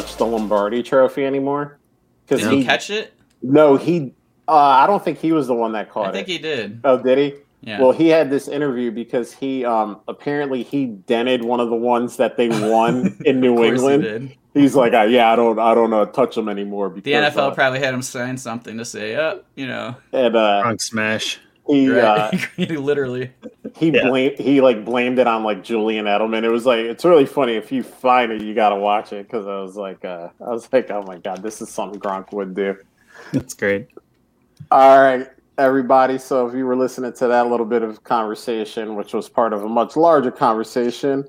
Touch the Lombardi Trophy anymore. Did he, he catch it? No, he. Uh, I don't think he was the one that caught it. I think it. he did. Oh, did he? Yeah. Well, he had this interview because he um, apparently he dented one of the ones that they won in New England. He He's like, uh, yeah, I don't, I don't uh, touch them anymore. Because, the NFL uh, probably had him sign something to say, uh, you know, and uh, Drunk smash. He uh, literally he yeah. blamed he like blamed it on like Julian Edelman. It was like it's really funny if you find it, you got to watch it because I was like, uh, I was like, oh my god, this is something Gronk would do. That's great. All right, everybody. So if you were listening to that little bit of conversation, which was part of a much larger conversation,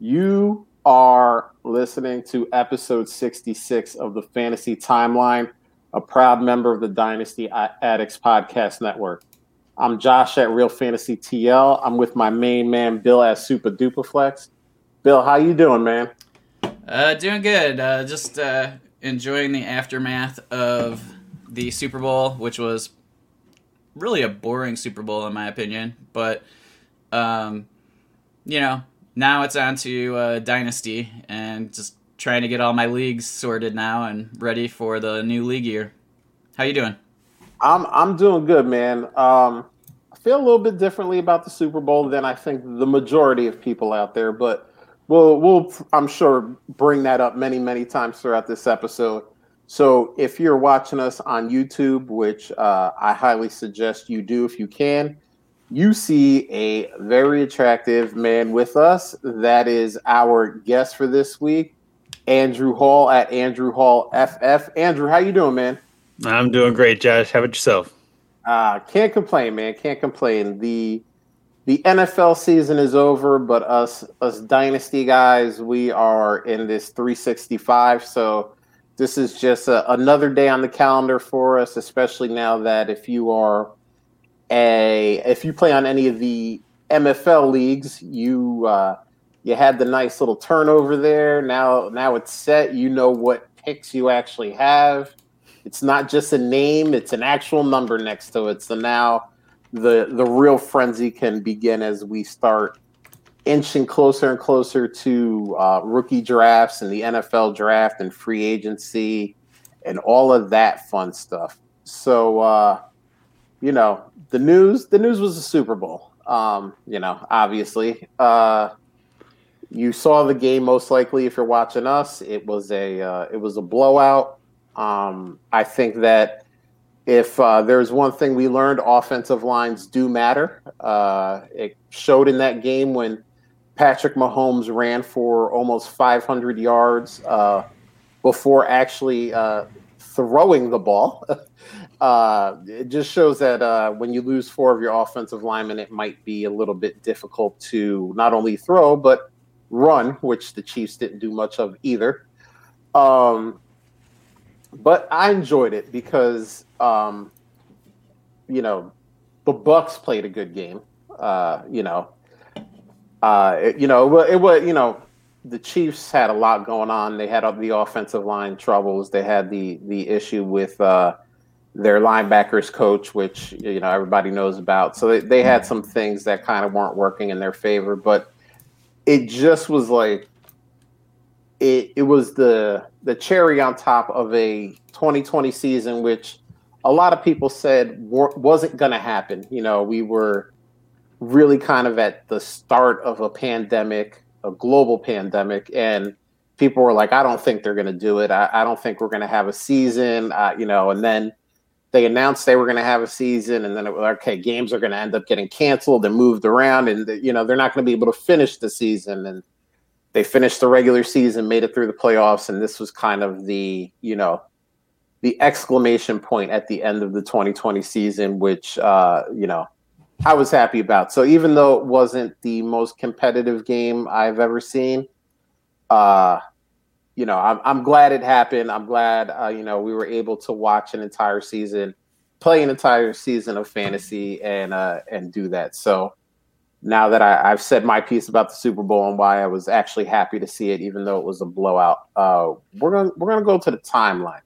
you are listening to episode sixty six of the Fantasy Timeline, a proud member of the Dynasty Addicts Podcast Network. I'm Josh at Real Fantasy TL. I'm with my main man Bill at Super Duperflex. Bill, how you doing, man? Uh, doing good. Uh, just uh, enjoying the aftermath of the Super Bowl, which was really a boring Super Bowl in my opinion. But um, you know, now it's on to uh, Dynasty and just trying to get all my leagues sorted now and ready for the new league year. How you doing? I'm I'm doing good, man. Um, feel a little bit differently about the Super Bowl than I think the majority of people out there, but we'll we'll I'm sure bring that up many many times throughout this episode. So if you're watching us on YouTube, which uh, I highly suggest you do if you can, you see a very attractive man with us. That is our guest for this week, Andrew Hall at Andrew Hall FF. Andrew, how you doing, man? I'm doing great, Josh. How about yourself? Uh, can't complain, man. Can't complain. The the NFL season is over, but us us dynasty guys, we are in this 365. So this is just a, another day on the calendar for us, especially now that if you are a if you play on any of the MFL leagues, you uh, you had the nice little turnover there. Now now it's set. You know what picks you actually have it's not just a name; it's an actual number next to it. So now the the real frenzy can begin as we start inching closer and closer to uh, rookie drafts and the NFL draft and free agency and all of that fun stuff. So uh, you know the news the news was the Super Bowl. Um, you know, obviously. Uh, you saw the game most likely if you're watching us. It was a uh, it was a blowout. Um, I think that if uh, there's one thing we learned, offensive lines do matter. Uh, it showed in that game when Patrick Mahomes ran for almost 500 yards uh, before actually uh, throwing the ball. Uh, it just shows that uh, when you lose four of your offensive linemen, it might be a little bit difficult to not only throw but run, which the Chiefs didn't do much of either. Um, but I enjoyed it because um, you know the Bucks played a good game. Uh, you know, uh, it, you know, it, it was you know the Chiefs had a lot going on. They had the offensive line troubles. They had the the issue with uh, their linebackers coach, which you know everybody knows about. So they, they had some things that kind of weren't working in their favor. But it just was like it it was the the cherry on top of a 2020 season, which a lot of people said wasn't going to happen. You know, we were really kind of at the start of a pandemic, a global pandemic, and people were like, I don't think they're going to do it. I, I, don't think we're going to have a season, uh, you know, and then they announced they were going to have a season and then it was okay, games are going to end up getting canceled and moved around and, you know, they're not going to be able to finish the season. And they finished the regular season, made it through the playoffs. And this was kind of the, you know, the exclamation point at the end of the 2020 season, which, uh, you know, I was happy about. So even though it wasn't the most competitive game I've ever seen, uh, you know, I'm, I'm glad it happened. I'm glad, uh, you know, we were able to watch an entire season, play an entire season of fantasy, and uh, and do that. So now that I, have said my piece about the Super Bowl and why I was actually happy to see it, even though it was a blowout, uh, we're gonna we're gonna go to the timeline.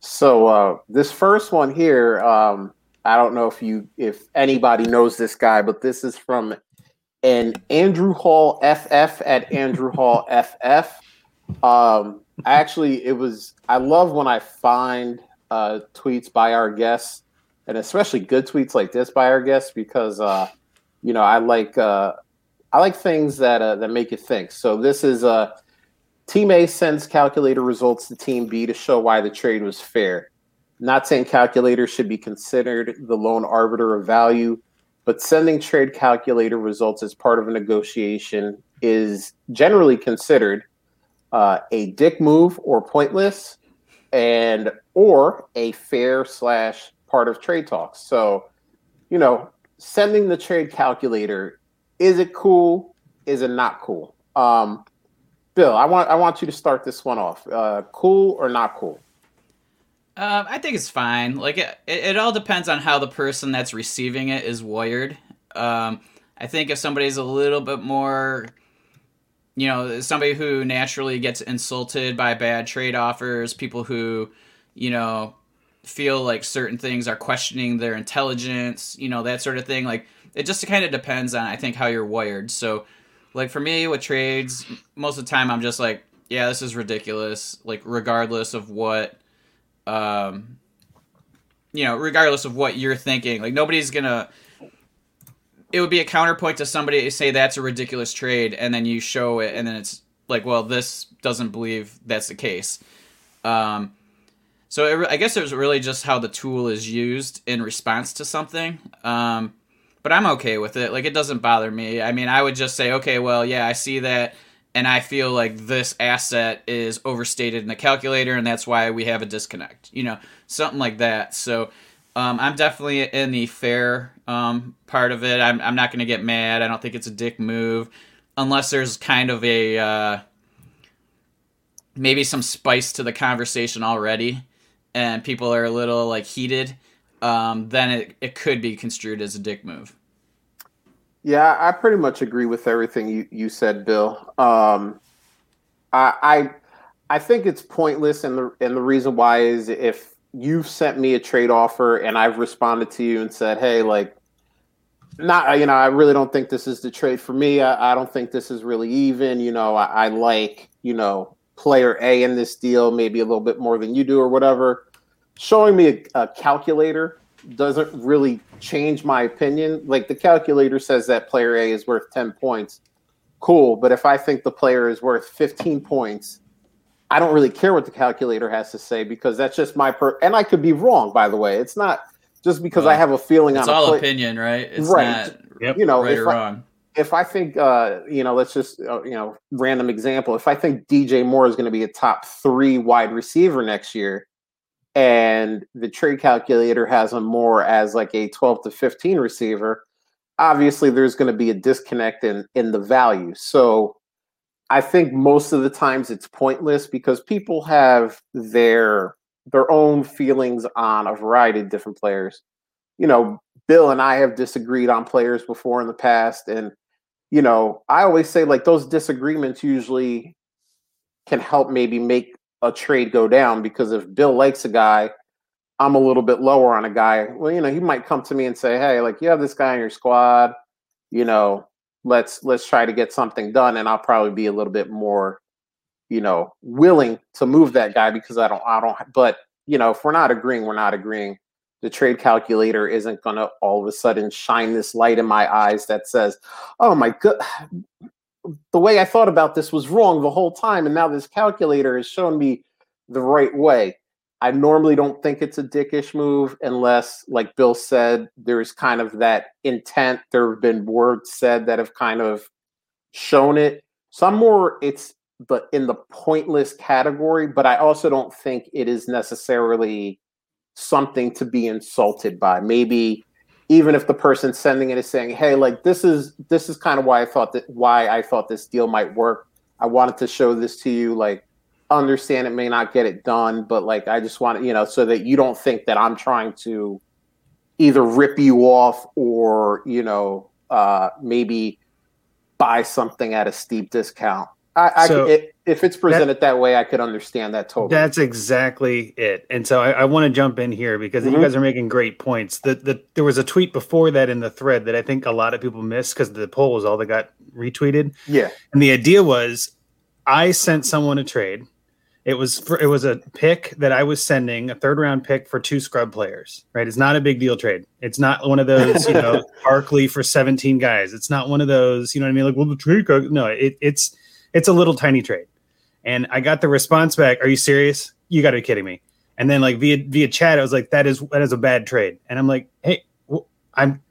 So uh, this first one here, um, I don't know if you if anybody knows this guy, but this is from an Andrew Hall FF at Andrew Hall FF. Um, actually, it was I love when I find uh, tweets by our guests, and especially good tweets like this by our guests because uh, you know I like uh, I like things that uh, that make you think. So this is uh, Team A sends calculator results to Team B to show why the trade was fair. Not saying calculator should be considered the lone arbiter of value, but sending trade calculator results as part of a negotiation is generally considered uh, a dick move or pointless, and or a fair slash part of trade talks. So, you know, sending the trade calculator is it cool? Is it not cool? Um, Bill, I want I want you to start this one off. Uh, cool or not cool? Um, I think it's fine. Like it, it, all depends on how the person that's receiving it is wired. Um, I think if somebody's a little bit more, you know, somebody who naturally gets insulted by bad trade offers, people who, you know, feel like certain things are questioning their intelligence, you know, that sort of thing. Like it just kind of depends on I think how you're wired. So like for me with trades, most of the time I'm just like, yeah, this is ridiculous. Like regardless of what, um, you know, regardless of what you're thinking, like nobody's gonna. It would be a counterpoint to somebody say that's a ridiculous trade, and then you show it, and then it's like, well, this doesn't believe that's the case. Um, so it, I guess it was really just how the tool is used in response to something. Um, but I'm okay with it. Like it doesn't bother me. I mean, I would just say, okay, well, yeah, I see that and I feel like this asset is overstated in the calculator and that's why we have a disconnect. You know, something like that. So um, I'm definitely in the fair um, part of it. I'm, I'm not going to get mad. I don't think it's a dick move unless there's kind of a uh, maybe some spice to the conversation already and people are a little like heated um, then it, it could be construed as a dick move. Yeah, I pretty much agree with everything you, you said, Bill. Um, I, I I think it's pointless, and the and the reason why is if you've sent me a trade offer and I've responded to you and said, hey, like, not you know, I really don't think this is the trade for me. I, I don't think this is really even. You know, I, I like you know player A in this deal maybe a little bit more than you do or whatever showing me a, a, calculator doesn't really change my opinion. Like the calculator says that player A is worth 10 points. Cool. But if I think the player is worth 15 points, I don't really care what the calculator has to say because that's just my per and I could be wrong, by the way. It's not just because well, I have a feeling it's on all play- opinion, right? It's right. Not you know, right or I, wrong. If I think, uh, you know, let's just, uh, you know, random example. If I think DJ Moore is going to be a top three wide receiver next year, and the trade calculator has him more as like a 12 to 15 receiver, obviously there's going to be a disconnect in in the value. So I think most of the times it's pointless because people have their their own feelings on a variety of different players. You know, Bill and I have disagreed on players before in the past and you know, I always say like those disagreements usually can help maybe make a trade go down because if Bill likes a guy, I'm a little bit lower on a guy. Well, you know, he might come to me and say, "Hey, like you have this guy in your squad, you know, let's let's try to get something done." And I'll probably be a little bit more, you know, willing to move that guy because I don't I don't but, you know, if we're not agreeing, we're not agreeing. The trade calculator isn't going to all of a sudden shine this light in my eyes that says, "Oh my god, the way I thought about this was wrong the whole time, and now this calculator has shown me the right way. I normally don't think it's a dickish move unless, like Bill said, there's kind of that intent. There have been words said that have kind of shown it. Some more it's but in the pointless category, but I also don't think it is necessarily something to be insulted by. Maybe even if the person sending it is saying, "Hey, like this is this is kind of why I thought that why I thought this deal might work. I wanted to show this to you. Like, understand it may not get it done, but like I just want you know so that you don't think that I'm trying to either rip you off or you know uh, maybe buy something at a steep discount. I, I so it, if it's presented that, that, way, I could understand that totally. That's exactly it. And so I, I want to jump in here because mm-hmm. you guys are making great points. The, the, there was a tweet before that in the thread that I think a lot of people missed because the poll was all that got retweeted. Yeah. And the idea was I sent someone a trade. It was for, it was a pick that I was sending a third round pick for two scrub players. Right, it's not a big deal trade. It's not one of those you know Barkley for seventeen guys. It's not one of those you know what I mean. Like well the trade no, it, it's it's a little tiny trade. And I got the response back, "Are you serious? You got to be kidding me!" And then like via via chat, I was like, "That is that is a bad trade." And I'm like, "Hey, I'm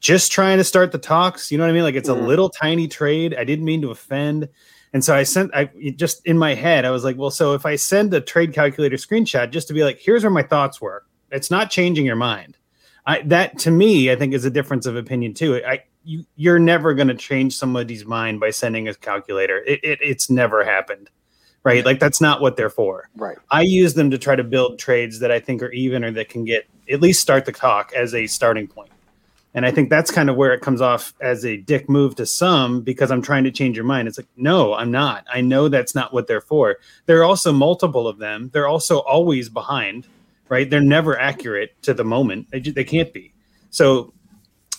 just trying to start the talks." You know what I mean? Like it's a mm. little tiny trade. I didn't mean to offend. And so I sent, I just in my head, I was like, well, so if I send a trade calculator screenshot just to be like, here's where my thoughts were, it's not changing your mind. I, that to me, I think is a difference of opinion too. I, you you're never going to change somebody's mind by sending a calculator. It, it it's never happened, right? Like that's not what they're for. Right. I use them to try to build trades that I think are even or that can get at least start the talk as a starting point. And I think that's kind of where it comes off as a dick move to some because I'm trying to change your mind. It's like, no, I'm not. I know that's not what they're for. There are also multiple of them. They're also always behind, right? They're never accurate to the moment. They, they can't be. So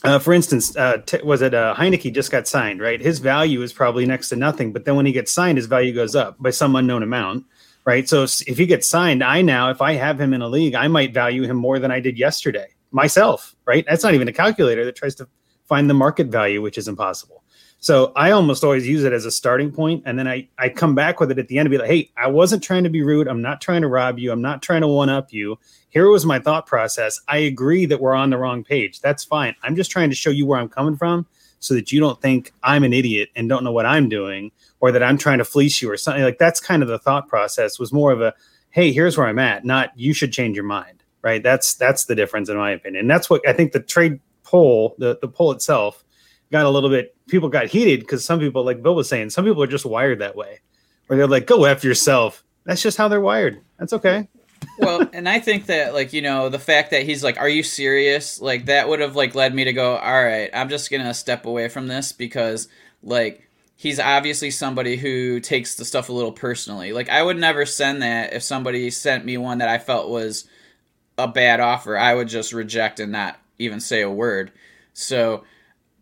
uh, for instance, uh, t- was it uh, Heinicke just got signed, right? His value is probably next to nothing, but then when he gets signed, his value goes up by some unknown amount, right? So if he gets signed, I now, if I have him in a league, I might value him more than I did yesterday myself, right? That's not even a calculator that tries to find the market value, which is impossible. So I almost always use it as a starting point, and then I I come back with it at the end and be like, "Hey, I wasn't trying to be rude. I'm not trying to rob you. I'm not trying to one up you. Here was my thought process. I agree that we're on the wrong page. That's fine. I'm just trying to show you where I'm coming from, so that you don't think I'm an idiot and don't know what I'm doing, or that I'm trying to fleece you or something like that's kind of the thought process. Was more of a, "Hey, here's where I'm at," not "You should change your mind." Right? That's that's the difference in my opinion. And that's what I think the trade poll, the the poll itself got a little bit people got heated because some people like bill was saying some people are just wired that way where they're like go f yourself. That's just how they're wired. That's okay. Well and i think that like you know the fact that he's like are you serious? Like that would have like led me to go all right i'm just gonna step away from this because like he's obviously somebody who takes the stuff a little personally. Like i would never send that if somebody sent me one that i felt was a bad offer. I would just reject and not even say a word. So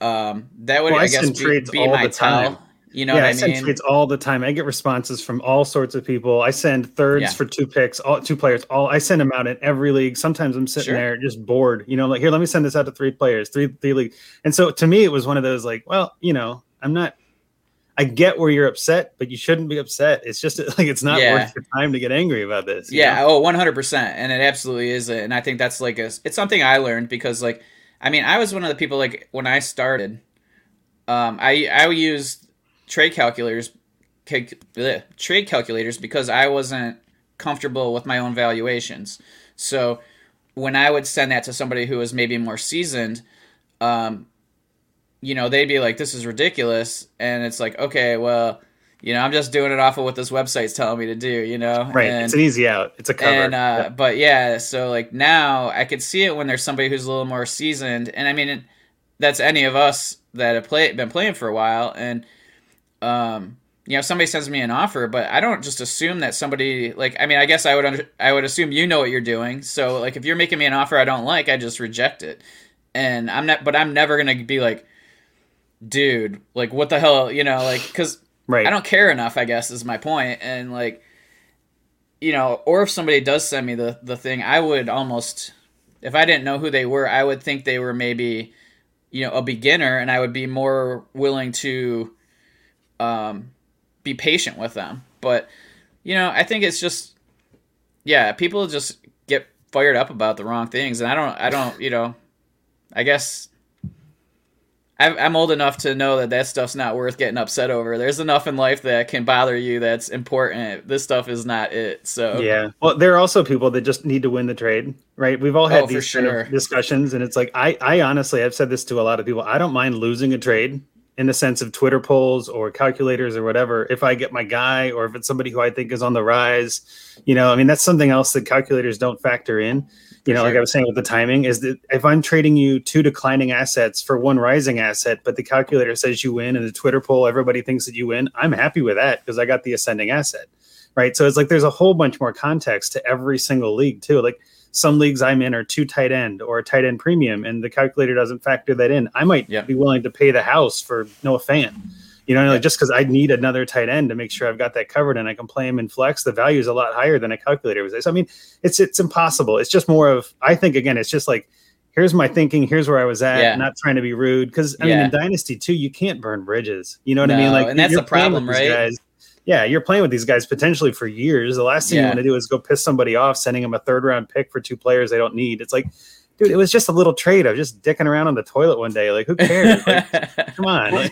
um, that would, well, I, I guess, be, be my tell. You know yeah, what I, I send mean? trades all the time. I get responses from all sorts of people. I send thirds yeah. for two picks, all two players. All I send them out in every league. Sometimes I'm sitting sure. there just bored. You know, like here, let me send this out to three players, three three league. And so to me, it was one of those like, well, you know, I'm not. I get where you're upset, but you shouldn't be upset. It's just like it's not yeah. worth your time to get angry about this. Yeah. Know? Oh, 100 percent. And it absolutely is. And I think that's like a. It's something I learned because like I mean, I was one of the people like when I started, um, I I used trade calculators, bleh, trade calculators because I wasn't comfortable with my own valuations. So when I would send that to somebody who was maybe more seasoned, um, you know, they'd be like, "This is ridiculous," and it's like, okay, well you know, I'm just doing it off of what this website's telling me to do, you know? Right. And, it's an easy out. It's a cover. And, uh, yeah. but yeah, so like now I could see it when there's somebody who's a little more seasoned. And I mean, it, that's any of us that have play, been playing for a while. And, um, you know, somebody sends me an offer, but I don't just assume that somebody like. I mean, I guess I would under, I would assume you know what you're doing. So like, if you're making me an offer I don't like, I just reject it. And I'm not, but I'm never gonna be like, dude, like what the hell, you know, like because Right. I don't care enough, I guess, is my point. And like, you know, or if somebody does send me the the thing, I would almost, if I didn't know who they were, I would think they were maybe, you know, a beginner, and I would be more willing to, um, be patient with them. But you know, I think it's just yeah, people just get fired up about the wrong things, and I don't, I don't, you know, I guess I'm old enough to know that that stuff's not worth getting upset over. There's enough in life that can bother you that's important. This stuff is not it. So yeah. Well, there are also people that just need to win the trade, right? We've all had Oh, these kind of discussions, and it's like I, I honestly, I've said this to a lot of people. I don't mind losing a trade in the sense of Twitter polls or calculators or whatever. If I get my guy, or if it's somebody who I think is on the rise, you know, I mean, that's something else that calculators don't factor in. You know, like. I was saying with the timing, is that if I'm trading you two declining assets for one rising asset, but the calculator says you win and the Twitter poll, everybody thinks that you win, I'm happy with that because I got the ascending asset. Right. So it's like there's a whole bunch more context to every single league, too. Like some leagues I'm in are two tight end or a tight end premium, and the calculator doesn't factor that in. I might Yeah. be willing to pay the house for Noah Fant. You know, like just because I need another tight end to make sure I've got that covered and I can play him in flex, the value is a lot higher than a calculator was. So, I mean, it's it's impossible. It's just more of I think again, it's just like here's my thinking, here's where I was at, Yeah. not trying to be rude. Because I mean, in Dynasty too, you can't burn bridges. You know what I mean? Like, and that's the problem, right? Guys. Yeah, you're playing with these guys potentially for years. The last thing you want to do is go piss somebody off, sending them a third round pick for two players they don't need. It's like, dude, it was just a little trade. Was just dicking around on the toilet one day. Like, who cares? Like, come on.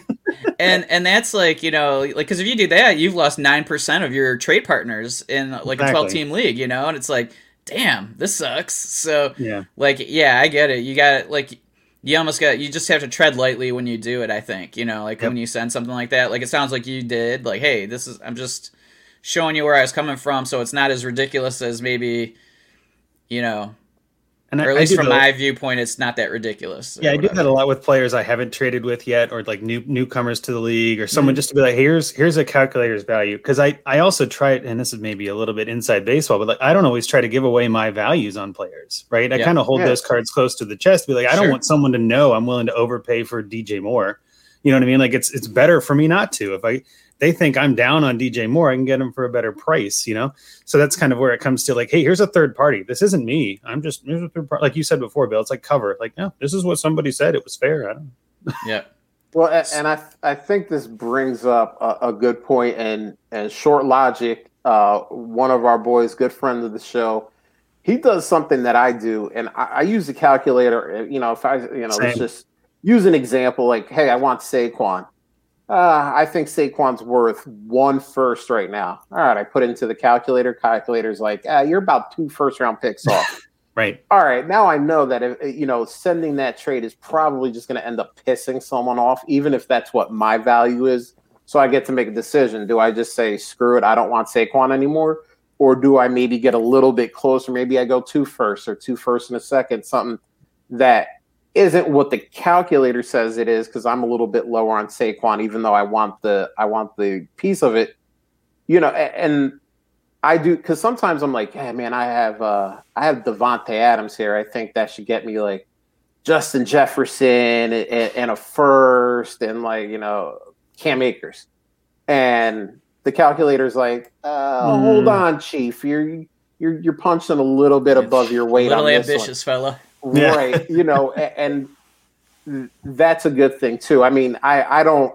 And and that's like you know like because if you do that you've lost 9% of your trade partners in like a 12 team league you know and it's like damn this sucks so yeah. like yeah i get it you got like you almost got you just have to tread lightly when you do it i think you know like Yep. when you send something like that like it sounds like you did like hey this is i'm just showing you where i was coming from so it's not as ridiculous as maybe you know And or at I least do from that- my viewpoint it's not that ridiculous or Yeah, I do that a lot with players I haven't traded with yet, or like new newcomers to the league, or Mm-hmm. someone just to be like, here's here's a calculator's value. Because I I also try it, and this is maybe a little bit inside baseball, but like I don't always try to give away my values on players, right? I Yeah. kind of hold Yeah. those cards close to the chest. Be like, I don't Sure. want someone to know I'm willing to overpay for DJ Moore. You know what I mean? Like it's it's better for me not to. If I they think I'm down on DJ Moore, I can get him for a better price, you know? So that's kind of where it comes to like, hey, here's a third party. This isn't me. I'm just here's a third party. Like you said before, Bill, it's like cover. Like, no, this is what somebody said. It was fair. I don't yeah Well, a- and I I think this brings up a, a good point and and short logic. Uh, one of our boys, good friend of the show, he does something that I do, and I, I use the calculator. You know, if I you know, Same. let's just use an example. Like, hey, I want Saquon. Uh, I think Saquon's worth one first right now. All right, I put into the calculator. Calculator's like, ah, you're about two first round picks off. right. all right, now I know that if you know sending that trade is probably just going to end up pissing someone off, even if that's what my value is. So I get to make a decision. Do I just say screw it, I don't want Saquon anymore, or do I maybe get a little bit closer? Maybe I go two first or two first and a second, something that isn't what the calculator says it is because I'm a little bit lower on Saquon, even though I want the I want the piece of it. You know, and I do because sometimes I'm like, hey man, I have uh I have Davante Adams here. I think that should get me like Justin Jefferson and, and a first and like you know Cam Akers, and the calculator's like, uh, Hmm. hold on, Chief, you're you're you're punching a little bit above your weight little on this one ambitious fella Yeah. right you know and that's a good thing too i mean i i don't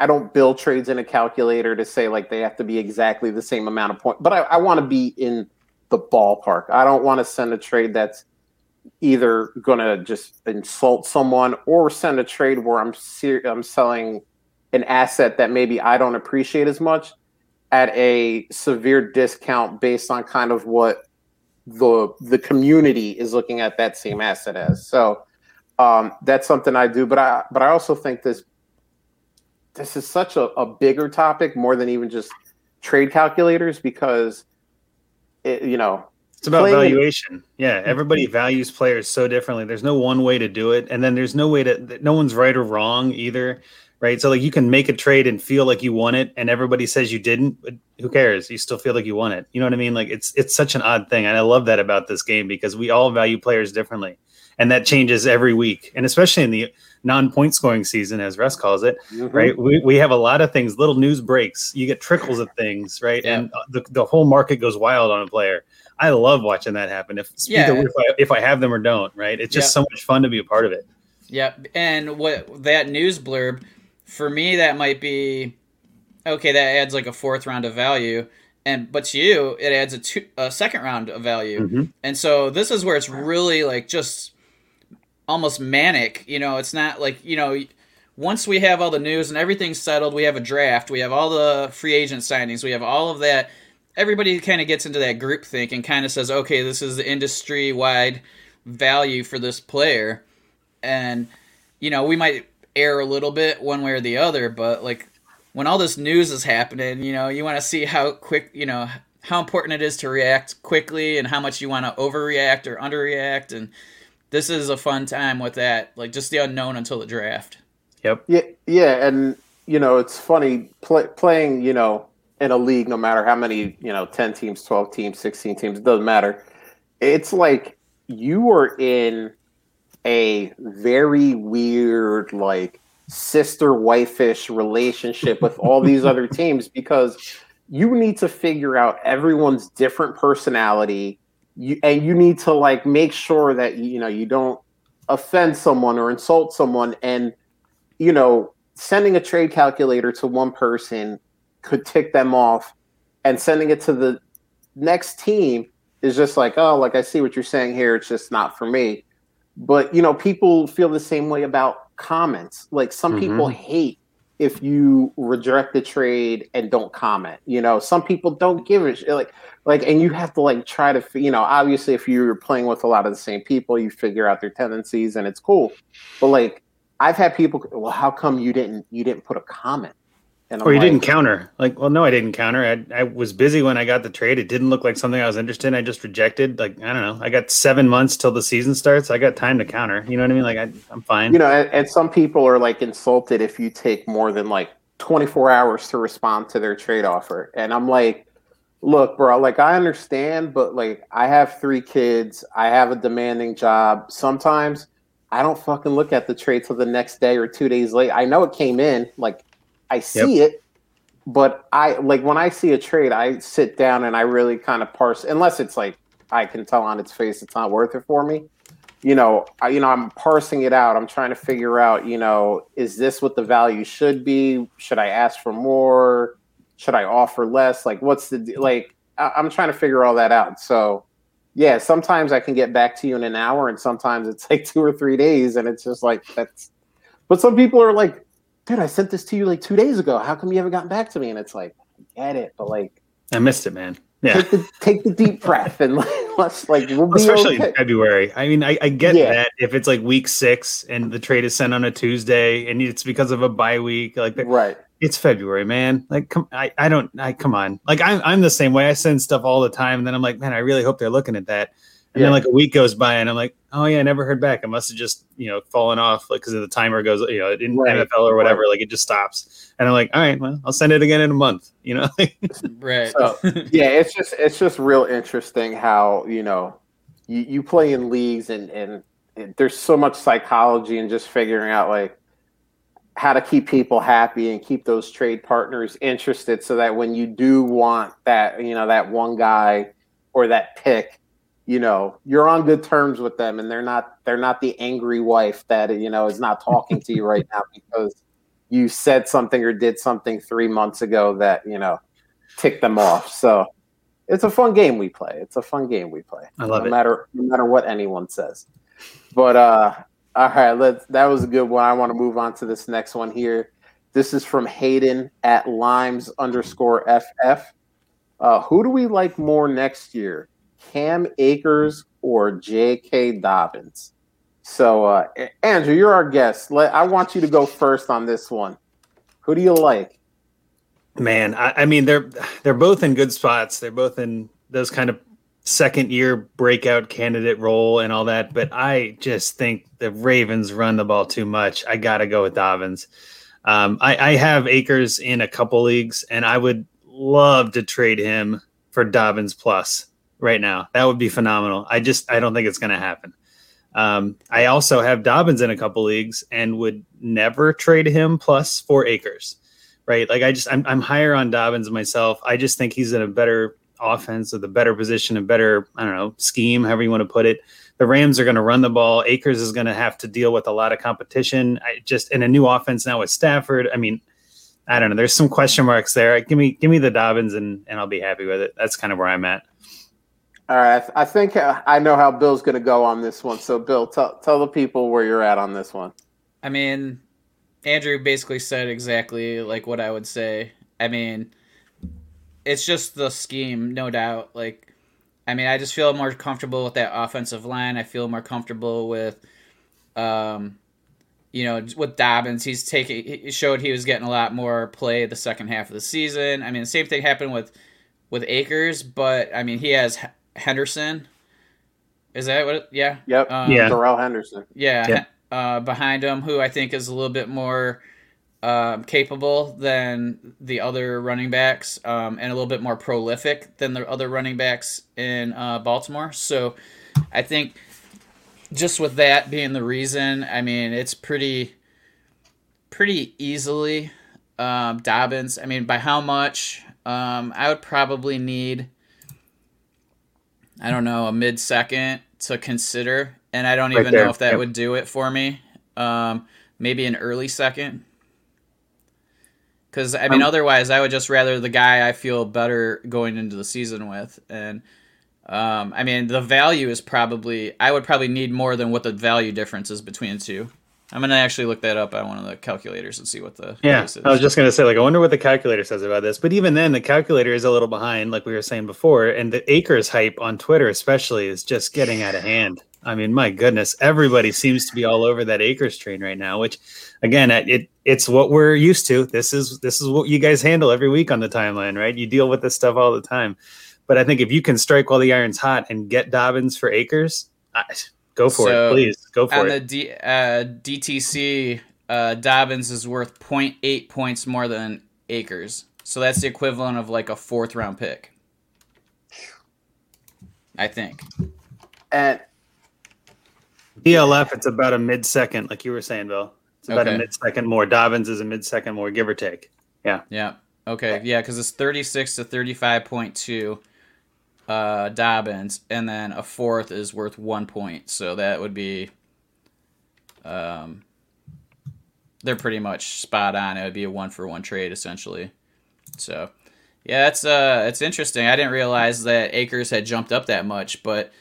i don't build trades in a calculator to say like they have to be exactly the same amount of points but i, I want to be in the ballpark i don't want to send a trade that's either going to just insult someone or send a trade where i'm ser- i'm selling an asset that maybe i don't appreciate as much at a severe discount based on kind of what the the community is looking at that same asset as. So um, that's something I do. But I but I also think this this is such a, a bigger topic more than even just trade calculators because it, you know It's about valuation. Yeah, everybody values players so differently. There's no one way to do it, and then there's no way to. No one's right or wrong either, right? So like you can make a trade and feel like you won it, and everybody says you didn't. But who cares? You still feel like you won it. You know what I mean? Like it's it's such an odd thing, and I love that about this game because we all value players differently, and that changes every week, and especially in the non-point scoring season, as Russ calls it mm-hmm. right? We, we have a lot of things, little news breaks. You get trickles of things, right? Yeah. And uh, the, the whole market goes wild on a player. I love watching that happen. If Yeah. either if I, if I have them or don't, right? It's just Yeah. so much fun to be a part of it. Yep. And what that news blurb for me that might be okay, that adds like a fourth round of value. And but to you, it adds a, two, a second round of value. Mm-hmm. And so this is where it's really like just almost manic. You know, it's not like you know once we have all the news and everything's settled, we have a draft, we have all the free agent signings, we have all of that. Everybody kind of gets into that group think and kind of says, okay, this is the industry wide value for this player. And, you know, we might err a little bit one way or the other, but like when all this news is happening, you know, you want to see how quick, you know, how important it is to react quickly and how much you want to overreact or underreact. And this is a fun time with that, like just the unknown until the draft. Yep. Yeah, yeah, and you know it's funny play, playing. You know, in a league, no matter how many, you know, ten teams, twelve teams, sixteen teams, it doesn't matter. It's like you are in a very weird, like sister wifeish relationship with all these other teams because you need to figure out everyone's different personality. You and you need to like make sure that you know you don't offend someone or insult someone and you know, sending a trade calculator to one person could tick them off, and sending it to the next team is just like, oh, like I see what you're saying here. It's just not for me. But you know, people feel the same way about comments. Like some mm-hmm. people hate if you reject the trade and don't comment. You know, some people don't give it like like, and you have to like try to you know, obviously, if you're playing with a lot of the same people, you figure out their tendencies and it's cool. But like I've had people, well, how come you didn't you didn't put a comment? Or you like, didn't counter. Like, well, no, I didn't counter. I, I was busy when I got the trade. It didn't look like something I was interested in. I just rejected. Like, I don't know. I got seven months till the season starts. I got time to counter. You know what I mean? Like, I, I'm fine. You know, and, and some people are like insulted if you take more than like 24 hours to respond to their trade offer. And I'm like, look, bro, like I understand, but like I have three kids. I have a demanding job. Sometimes I don't fucking look at the trade till the next day or two days late. I know it came in, like I see yep. it, but I like when I see a trade, I sit down and I really kind of parse. Unless it's like I can tell on its face it's not worth it for me. You know, I, you know, I'm parsing it out. I'm trying to figure out, you know, is this what the value should be? Should I ask for more? Should I offer less? Like, what's the like? I, I'm trying to figure all that out. So yeah, sometimes I can get back to you in an hour, and sometimes it's like two or three days, and it's just like that's. But some people are like, "Dude, I sent this to you like two days ago. How come you haven't gotten back to me?" And it's like, I get it, but like, I missed it, man. Yeah, take the, take the deep breath and like, let's like, we'll especially okay. in February. I mean, I, I get yeah. that if it's like week six and the trade is sent on a Tuesday and it's because of a bye week, like right it's February, man. Like, come, I, I don't, I come on. Like, I'm, I'm the same way. I send stuff all the time, and then I'm like, man, I really hope they're looking at that. And yeah. then like a week goes by, and I'm like, oh yeah, I never heard back. I must have just, you know, fallen off, like because the timer goes, you know, in right. NFL or whatever, right. like it just stops. And I'm like, all right, well, I'll send it again in a month. You know, right? So, yeah, it's just, it's just real interesting how you know, you, you play in leagues, and and there's so much psychology and just figuring out like how to keep people happy and keep those trade partners interested so that when you do want that you know that one guy or that pick you know you're on good terms with them and they're not they're not the angry wife that you know is not talking to you right now because you said something or did something three months ago that you know ticked them off so it's a fun game we play it's a fun game we play i love no it matter no matter what anyone says but uh all right, let's. That was a good one. I want to move on to this next one here. This is from Hayden at limes underscore ff. Uh, who do we like more next year, Cam Akers or J.K. Dobbins? So, uh, Andrew, you're our guest. Let, I want you to go first on this one. Who do you like? Man, I, I mean they're they're both in good spots. They're both in those kind of second year breakout candidate role and all that, but I just think the Ravens run the ball too much. I got to go with Dobbins. Um, I, I, have Akers in a couple leagues, and I would love to trade him for Dobbins plus right now. That would be phenomenal. I just I don't think it's going to happen. Um, I also have Dobbins in a couple leagues and would never trade him for Akers, Right, like I just I'm, I'm higher on Dobbins myself. I just think he's in a better offense or the better position, a better, I don't know, scheme, however you want to put it. The Rams are going to run the ball. Akers is going to have to deal with a lot of competition. I just in a new offense now with Stafford. I mean, I don't know. There's some question marks there. Give me give me the Dobbins and and I'll be happy with it. That's kind of where I'm at. All right, I, th- I think uh, I know how Bill's going to go on this one. So, Bill, tell tell the people where you're at on this one. I mean, Andrew basically said exactly like what I would say. I mean, it's just the scheme, no doubt. Like, I mean, I just feel more comfortable with that offensive line. I feel more comfortable with, um, you know, with Dobbins. He's taking. He showed he was getting a lot more play the second half of the season. I mean, the same thing happened with with Akers, but I mean, he has Henderson. Is that what? It, yeah. Yep. Um, yeah. Darrell Henderson. Yeah. yeah. Uh, behind him, who I think is a little bit more um, capable than the other running backs, um, and a little bit more prolific than the other running backs in uh, Baltimore. So, I think just with that being the reason, I mean, it's pretty, pretty easily um, Dobbins. I mean, by how much? Um, I would probably need I don't know, a mid second to consider, and I don't right even there. know if that yep. would do it for me. Um, maybe an early second. Because I mean, um, otherwise, I would just rather the guy I feel better going into the season with, and um, I mean, the value is probably I would probably need more than what the value difference is between the two. I'm gonna actually look that up on one of the calculators and see what the yeah. I was just gonna say like I wonder what the calculator says about this, but even then the calculator is a little behind, like we were saying before, and the Akers hype on Twitter especially is just getting out of hand. I mean, my goodness, everybody seems to be all over that Akers train right now, which again, it it's what we're used to. This is this is what you guys handle every week on the timeline, right? You deal with this stuff all the time. But I think if you can strike while the iron's hot and get Dobbins for Akers, I, Go for so it, please. Go for on it. On the D, uh, DTC, uh, Dobbins is worth 0.8 points more than Akers, So that's the equivalent of like a fourth round pick. I think. At DLF, it's about a mid second, like you were saying, Bill. It's about okay. a mid second more. Dobbins is a mid second more, give or take. Yeah. Yeah. Okay. Yeah, because it's 36 to 35.2 uh, Dobbins, and then a fourth is worth one point. So that would be, um, they're pretty much spot on. It would be a one for one trade essentially. So, yeah, it's uh, it's interesting. I didn't realize that Akers had jumped up that much, but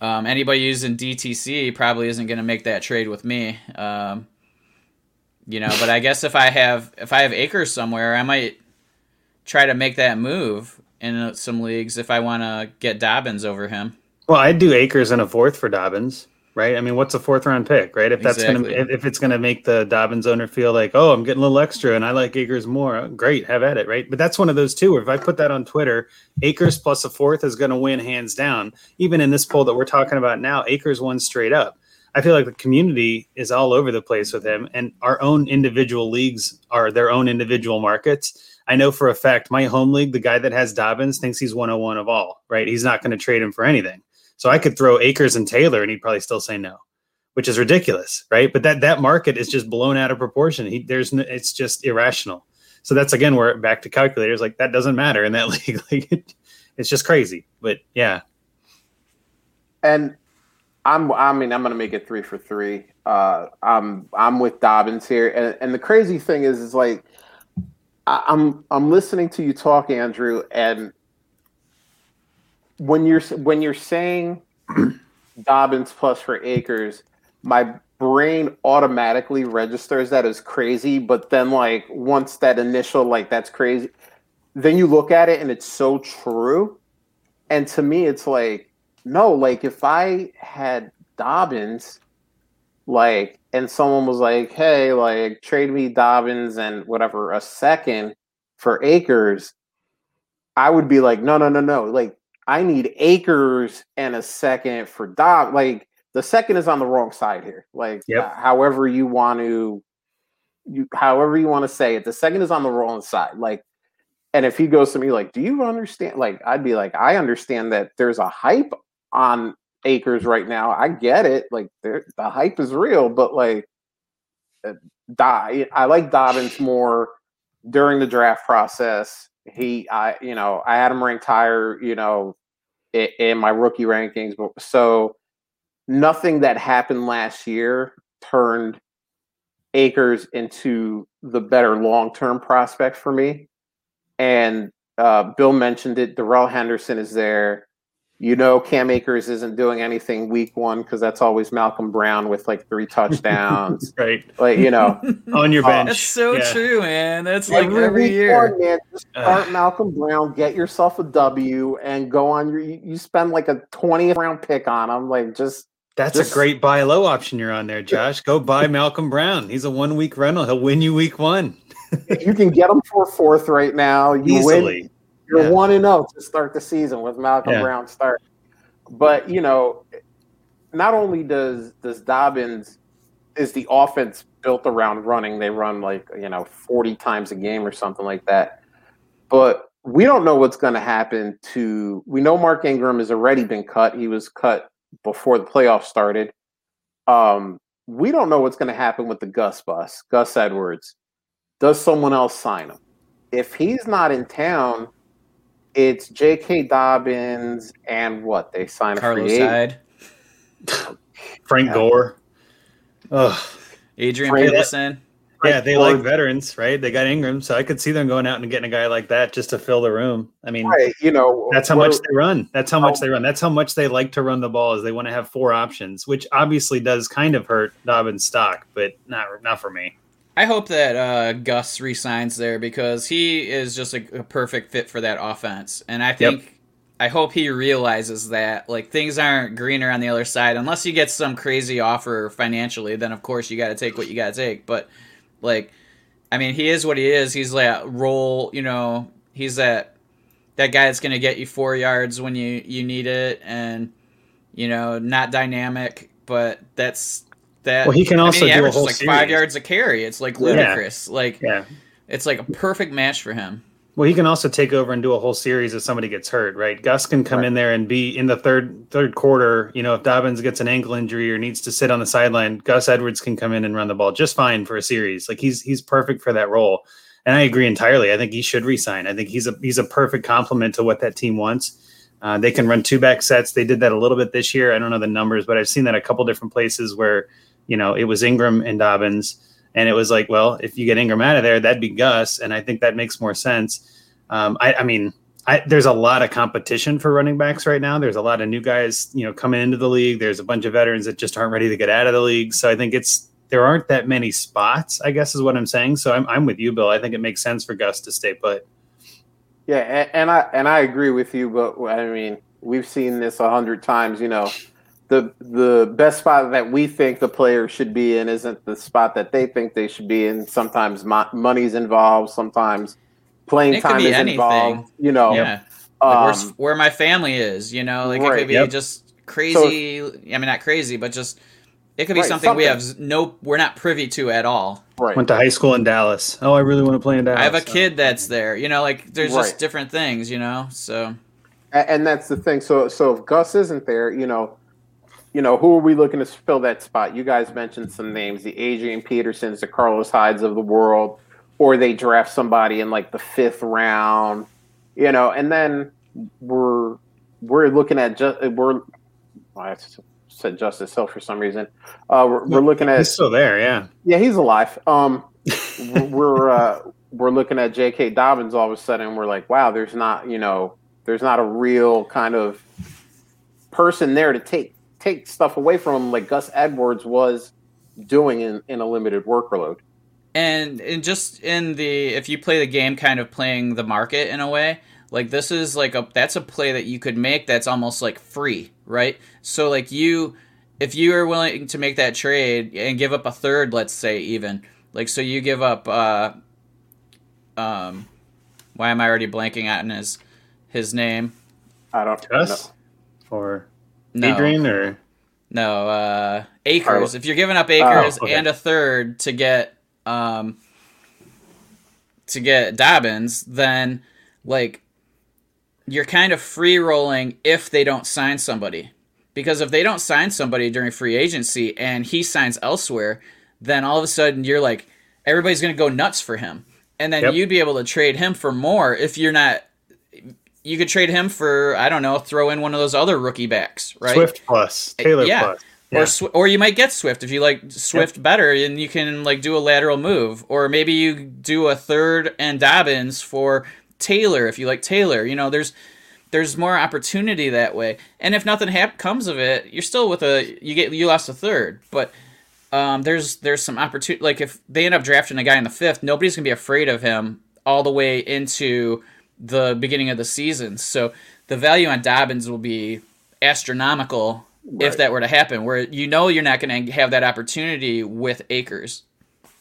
um, anybody using DTC probably isn't going to make that trade with me. Um, you know, but I guess if I have if I have Akers somewhere, I might try to make that move in some leagues if I want to get Dobbins over him. Well, I'd do Akers and a fourth for Dobbins, right? I mean, what's a fourth round pick, right? If that's exactly. gonna if it's gonna make the Dobbins owner feel like, oh, I'm getting a little extra and I like Akers more, great, have at it, right? But that's one of those two. Where if I put that on Twitter, Akers plus a fourth is gonna win hands down. Even in this poll that we're talking about now, Akers won straight up. I feel like the community is all over the place with him, and our own individual leagues are their own individual markets I know for a fact my home league, the guy that has Dobbins thinks he's 101 of all, right? He's not going to trade him for anything. So I could throw Akers and Taylor and he'd probably still say no, which is ridiculous, right? But that that market is just blown out of proportion. He, there's no, it's just irrational. So that's again where back to calculators like that doesn't matter in that league. like it, it's just crazy. But yeah. And I'm I mean I'm gonna make it three for three. Uh, I'm I'm with Dobbins here, and and the crazy thing is is like I'm I'm listening to you talk, Andrew, and when you're when you're saying Dobbins plus for Akers, my brain automatically registers that as crazy. But then, like once that initial like that's crazy, then you look at it and it's so true. And to me, it's like no, like if I had Dobbins, like and someone was like, "Hey, like trade me Dobbins and whatever a second for Akers, I would be like, "No, no, no, no! Like I need Akers and a second for Dob. Like the second is on the wrong side here. Like yep. uh, however you want to, you however you want to say it, the second is on the wrong side. Like." And if he goes to me like, "Do you understand?" Like, I'd be like, "I understand that there's a hype on Akers right now. I get it. Like the hype is real, but like uh, die. I like Dobbins more during the draft process. He, I, you know, I had him ranked higher, you know, in, in my rookie rankings. But so nothing that happened last year turned Akers into the better long term prospect for me. And uh, Bill mentioned it. Darrell Henderson is there. You know, Cam Akers isn't doing anything week one because that's always Malcolm Brown with like three touchdowns. right. Like, you know, on your Uh, bench. That's so Yeah. true, man. That's like every, every week year. one, man, just start Malcolm Brown, get yourself a W, and go on your. You, you spend like a 20th round pick on him. Like, just That's Just- a great buy low option you're on there, Josh. Go buy Malcolm Brown. He's a one week rental. He'll win you week one you can get him for fourth right now. You win easily. You're Yeah. one and zero to start the season with Malcolm Yeah. Brown start. But you know, not only does does Dobbins is the offense built around running. They run like you know forty times a game or something like that. But we don't know what's going to happen to. We know Mark Ingram has already been cut. He was cut before the playoffs started. Um, we don't know what's going to happen with the Gus bus, Gus Edwards. Does someone else sign him? If he's not in town, it's J.K. Dobbins and what they sign a Carlos free agent. Hyde, Frank Yeah. Gore. Ugh. Adrian Frank- Peterson. Yeah, they Gore. like veterans, right? They got Ingram, so I could see them going out and getting a guy like that just to fill the room. I mean, Right, you know that's how we're- much they run. That's how much oh. they run. That's how much they like to run the ball. Is they want to have four options, which obviously does kind of hurt Dobbins' stock, but not not for me. I hope that uh, Gus resigns there because he is just a, a perfect fit for that offense, and I think I hope he realizes that like things aren't greener on the other side unless you get some crazy offer financially. Then of course you got to take what you got to take. But like, I mean, he is what he is. He's that role, you know, he's that that guy that's going to get you four yards when you you need it, and you know, not dynamic, but that's. That, Well, he can I mean, also do a whole like five yards a carry. It's like Yeah. ludicrous. Like Yeah. it's like a perfect match for him. Well, he can also take over and do a whole series if somebody gets hurt, right? Gus can come Right. in there and be in the third third quarter. You know, if Dobbins gets an ankle injury or needs to sit on the sideline, Gus Edwards can come in and run the ball just fine for a series. Like he's he's perfect for that role. And I agree entirely. I think he should resign. I think he's a he's a perfect complement to what that team wants. Uh, they can run two back sets. They did that a little bit this year. I don't know the numbers, but I've seen that a couple different places where you know it was Ingram and Dobbins, and it was like, well, if you get Ingram out of there, that'd be Gus, and I think that makes more sense. Um, I, I mean, I, there's a lot of competition for running backs right now. There's a lot of new guys, you know, coming into the league. There's a bunch of veterans that just aren't ready to get out of the league. So I think it's there aren't that many spots. I guess is what I'm saying. So I'm I'm with you, Bill. I think it makes sense for Gus to stay put. Yeah, and, and I and I agree with you, but I mean, we've seen this a hundred times. You know, the the best spot that we think the player should be in isn't the spot that they think they should be in. Sometimes mo- money's involved. Sometimes playing It time is anything. involved. You know, yeah, um, where's, where my family is. You know, like it could be yep. just crazy. I mean, not crazy, but just it could be Right, something, we have no, we're not privy to at all. right. Went to high school in Dallas. Oh, I really want to play in Dallas. I have a kid that's there. You know, like there's just different things. You know, so A- and that's the thing. So so if Gus isn't there, you know, you know, who are we looking to fill that spot? You guys mentioned some names, the Adrian Petersons, the Carlos Hydes of the world, or they draft somebody in like the fifth round, you know, and then we're we're looking at just we're I said Justice Hill for some reason. Uh, we're, we're looking at He's still there. Yeah. yeah, he's alive. Um, we're uh, we're looking at J.K. Dobbins all of a sudden. We're like, wow, there's not you know, there's not a real kind of person there to take take stuff away from him like Gus Edwards was doing in, in a limited workload. and and just in the if you play the game kind of playing the market in a way like this is like a that's a play that you could make that's almost like free right so like you if you are willing to make that trade and give up a third let's say even like so you give up uh um why am i already blanking out on his his name I don't Gus know. or no Adrian or no, uh, Akers. Carlos. If you're giving up Akers Oh, okay. and a third to get um to get Dobbins, then like you're kind of free rolling if they don't sign somebody. Because if they don't sign somebody during free agency and he signs elsewhere, then all of a sudden you're like everybody's going to go nuts for him. And then Yep. you'd be able to trade him for more if you're not you could trade him for I don't know, throw in one of those other rookie backs, right? Swift plus Taylor yeah. plus. Yeah. Or Sw- or you might get Swift if you like Swift yep. better, and you can like do a lateral move, or maybe you do a third and Dobbins for Taylor if you like Taylor. You know, there's there's more opportunity that way, and if nothing hap- comes of it, you're still with a you get you lost a third, but um, there's there's some opportunity. Like if they end up drafting a guy in the fifth, nobody's gonna be afraid of him all the way into the beginning of the season. So the value on Dobbins will be astronomical right. if that were to happen, where you know you're not going to have that opportunity with Akers.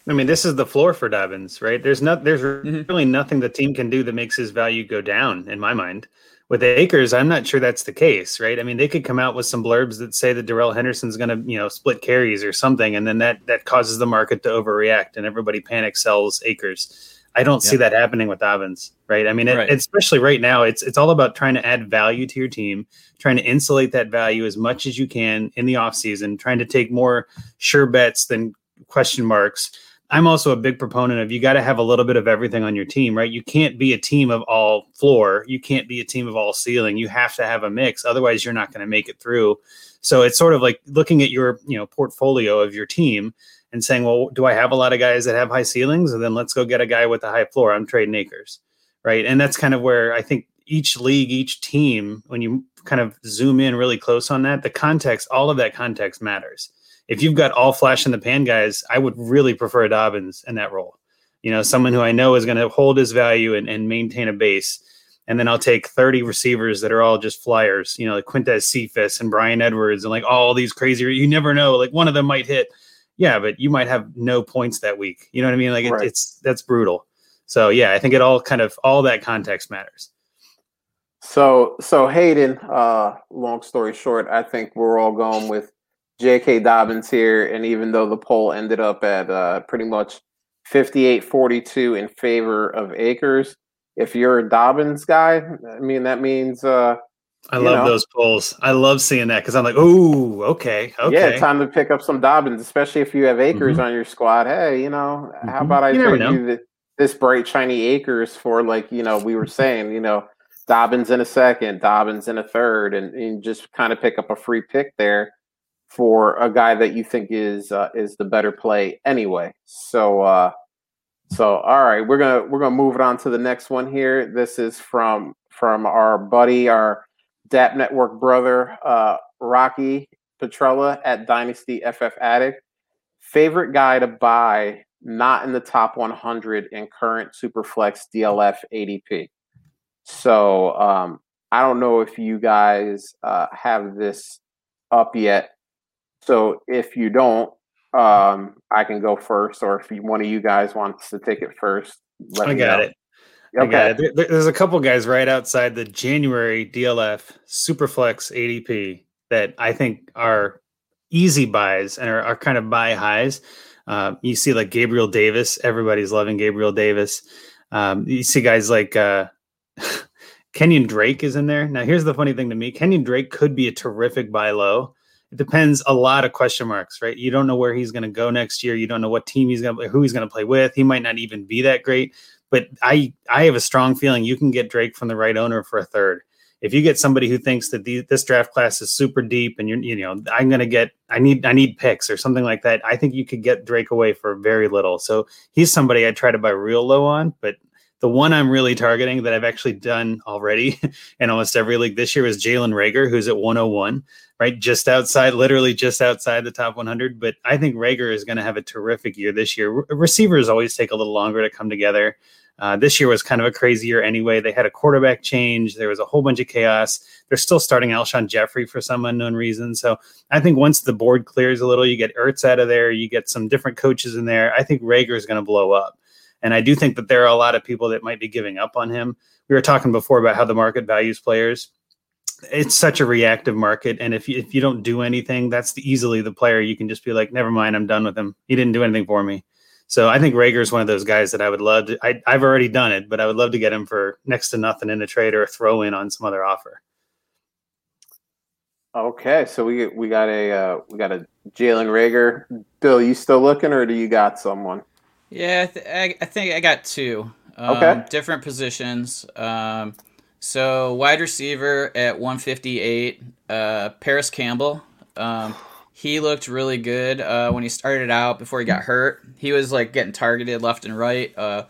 I mean, this is the floor for Dobbins, right? There's not, there's mm-hmm. really nothing the team can do that makes his value go down, in my mind. With Akers, I'm not sure that's the case, right? I mean, they could come out with some blurbs that say that Darrell Henderson's going to, you know, split carries or something, and then that that causes the market to overreact, and everybody panic sells Akers. I don't see that happening with Dobbins, right? I mean, it, right. especially right now, it's it's all about trying to add value to your team, trying to insulate that value as much as you can in the offseason, trying to take more sure bets than question marks. I'm also a big proponent of you got to have a little bit of everything on your team, right? You can't be a team of all floor, you can't be a team of all ceiling. You have to have a mix, otherwise you're not going to make it through. So it's sort of like looking at your, you know, portfolio of your team and saying, well, do I have a lot of guys that have high ceilings? And then let's go get a guy with a high floor. I'm trading Akers. Right. And that's kind of where I think each league, each team, when you kind of zoom in really close on that, the context, all of that context matters. If you've got all flash in the pan guys, I would really prefer Dobbins in that role. You know, someone who I know is going to hold his value and, and maintain a base. And then I'll take 30 receivers that are all just flyers, you know, like Quintez Cephus and Bryan Edwards and like all these crazy, you never know, like one of them might hit yeah, but you might have no points that week. You know what I mean? Like it, right. it's that's brutal. So yeah, I think it all kind of all that context matters. So so Hayden, uh, long story short, I think we're all going with J.K. Dobbins here, and even though the poll ended up at uh, pretty much 58-42 in favor of Akers, if you're a Dobbins guy, I mean that means uh, I love know? those polls. I love seeing that because I'm like, oh, okay, okay. Yeah, time to pick up some Dobbins, especially if you have Akers mm-hmm. on your squad. Hey, you know, mm-hmm. how about I you trade you the, this bright shiny Akers for like you know we were saying, you know, Dobbins in a second, Dobbins in a third, and, and just kind of pick up a free pick there for a guy that you think is uh, is the better play anyway. So. uh so all right, we're gonna we're gonna move it on to the next one here. This is from from our buddy, our DAP Network brother, uh, Rocky Petrella at Dynasty FF Addict. Favorite guy to buy, not in the top 100 in current Superflex DLF ADP. So um, I don't know if you guys uh, have this up yet. So if you don't, um, I can go first, or if you, one of you guys wants to take it first, I got know. it. Okay. There, there's a couple guys right outside the January DLF Superflex ADP that I think are easy buys and are, are kind of buy highs. Uh, you see like Gabriel Davis, everybody's loving Gabriel Davis. Um, you see guys like uh, Kenyon Drake is in there. Now, here's the funny thing to me: Kenyon Drake could be a terrific buy low. It depends a lot of question marks, right? You don't know where he's going to go next year. You don't know what team he's going to, who he's going to play with. He might not even be that great but I I have a strong feeling you can get Drake from the right owner for a third. If you get somebody who thinks that the, this draft class is super deep and you're you know I'm to get I need I need picks or something like that, I think you could get Drake away for very little. So he's somebody I try to buy real low on, but the one I'm really targeting that I've actually done already in almost every league this year is Jalen Reagor, who's at 101, right? Just outside, literally just outside the top 100. But I think Reagor is going to have a terrific year this year. Re- receivers always take a little longer to come together. Uh, this year was kind of a crazy year anyway. They had a quarterback change. There was a whole bunch of chaos. They're still starting Alshon Jeffery for some unknown reason. So I think once the board clears a little, you get Ertz out of there, you get some different coaches in there. I think Reagor is going to blow up. And I do think that there are a lot of people that might be giving up on him. We were talking before about how the market values players. It's such a reactive market, and if you, if you don't do anything, that's the, easily the player you can just be like, never mind, I'm done with him. He didn't do anything for me. So I think Reagor is one of those guys that I would love to. I, have already done it, but I would love to get him for next to nothing in a trade or a throw in on some other offer. Okay, so we we got a uh, we got a Jalen Reagor. Bill, you still looking, or do you got someone? Yeah, I, th- I, I think I got two. Um, okay. Different positions. Um, so wide receiver at 158, uh, Parris Campbell. Um, he looked really good uh, when he started out before he got hurt. He was like getting targeted left and right. Uh,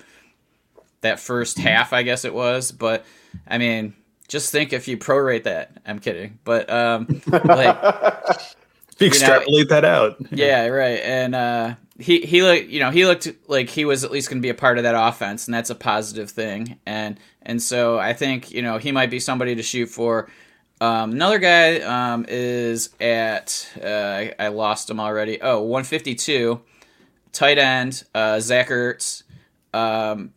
that first half, I guess it was. But I mean, just think if you prorate that. I'm kidding, but um, like extrapolate know, that out. Yeah, right. And uh, he he looked, you know, he looked like he was at least going to be a part of that offense, and that's a positive thing. And and so I think you know he might be somebody to shoot for. Um, another guy um, is at uh, I, I, lost him already. Oh, 152, tight end uh, Zach Ertz. Um,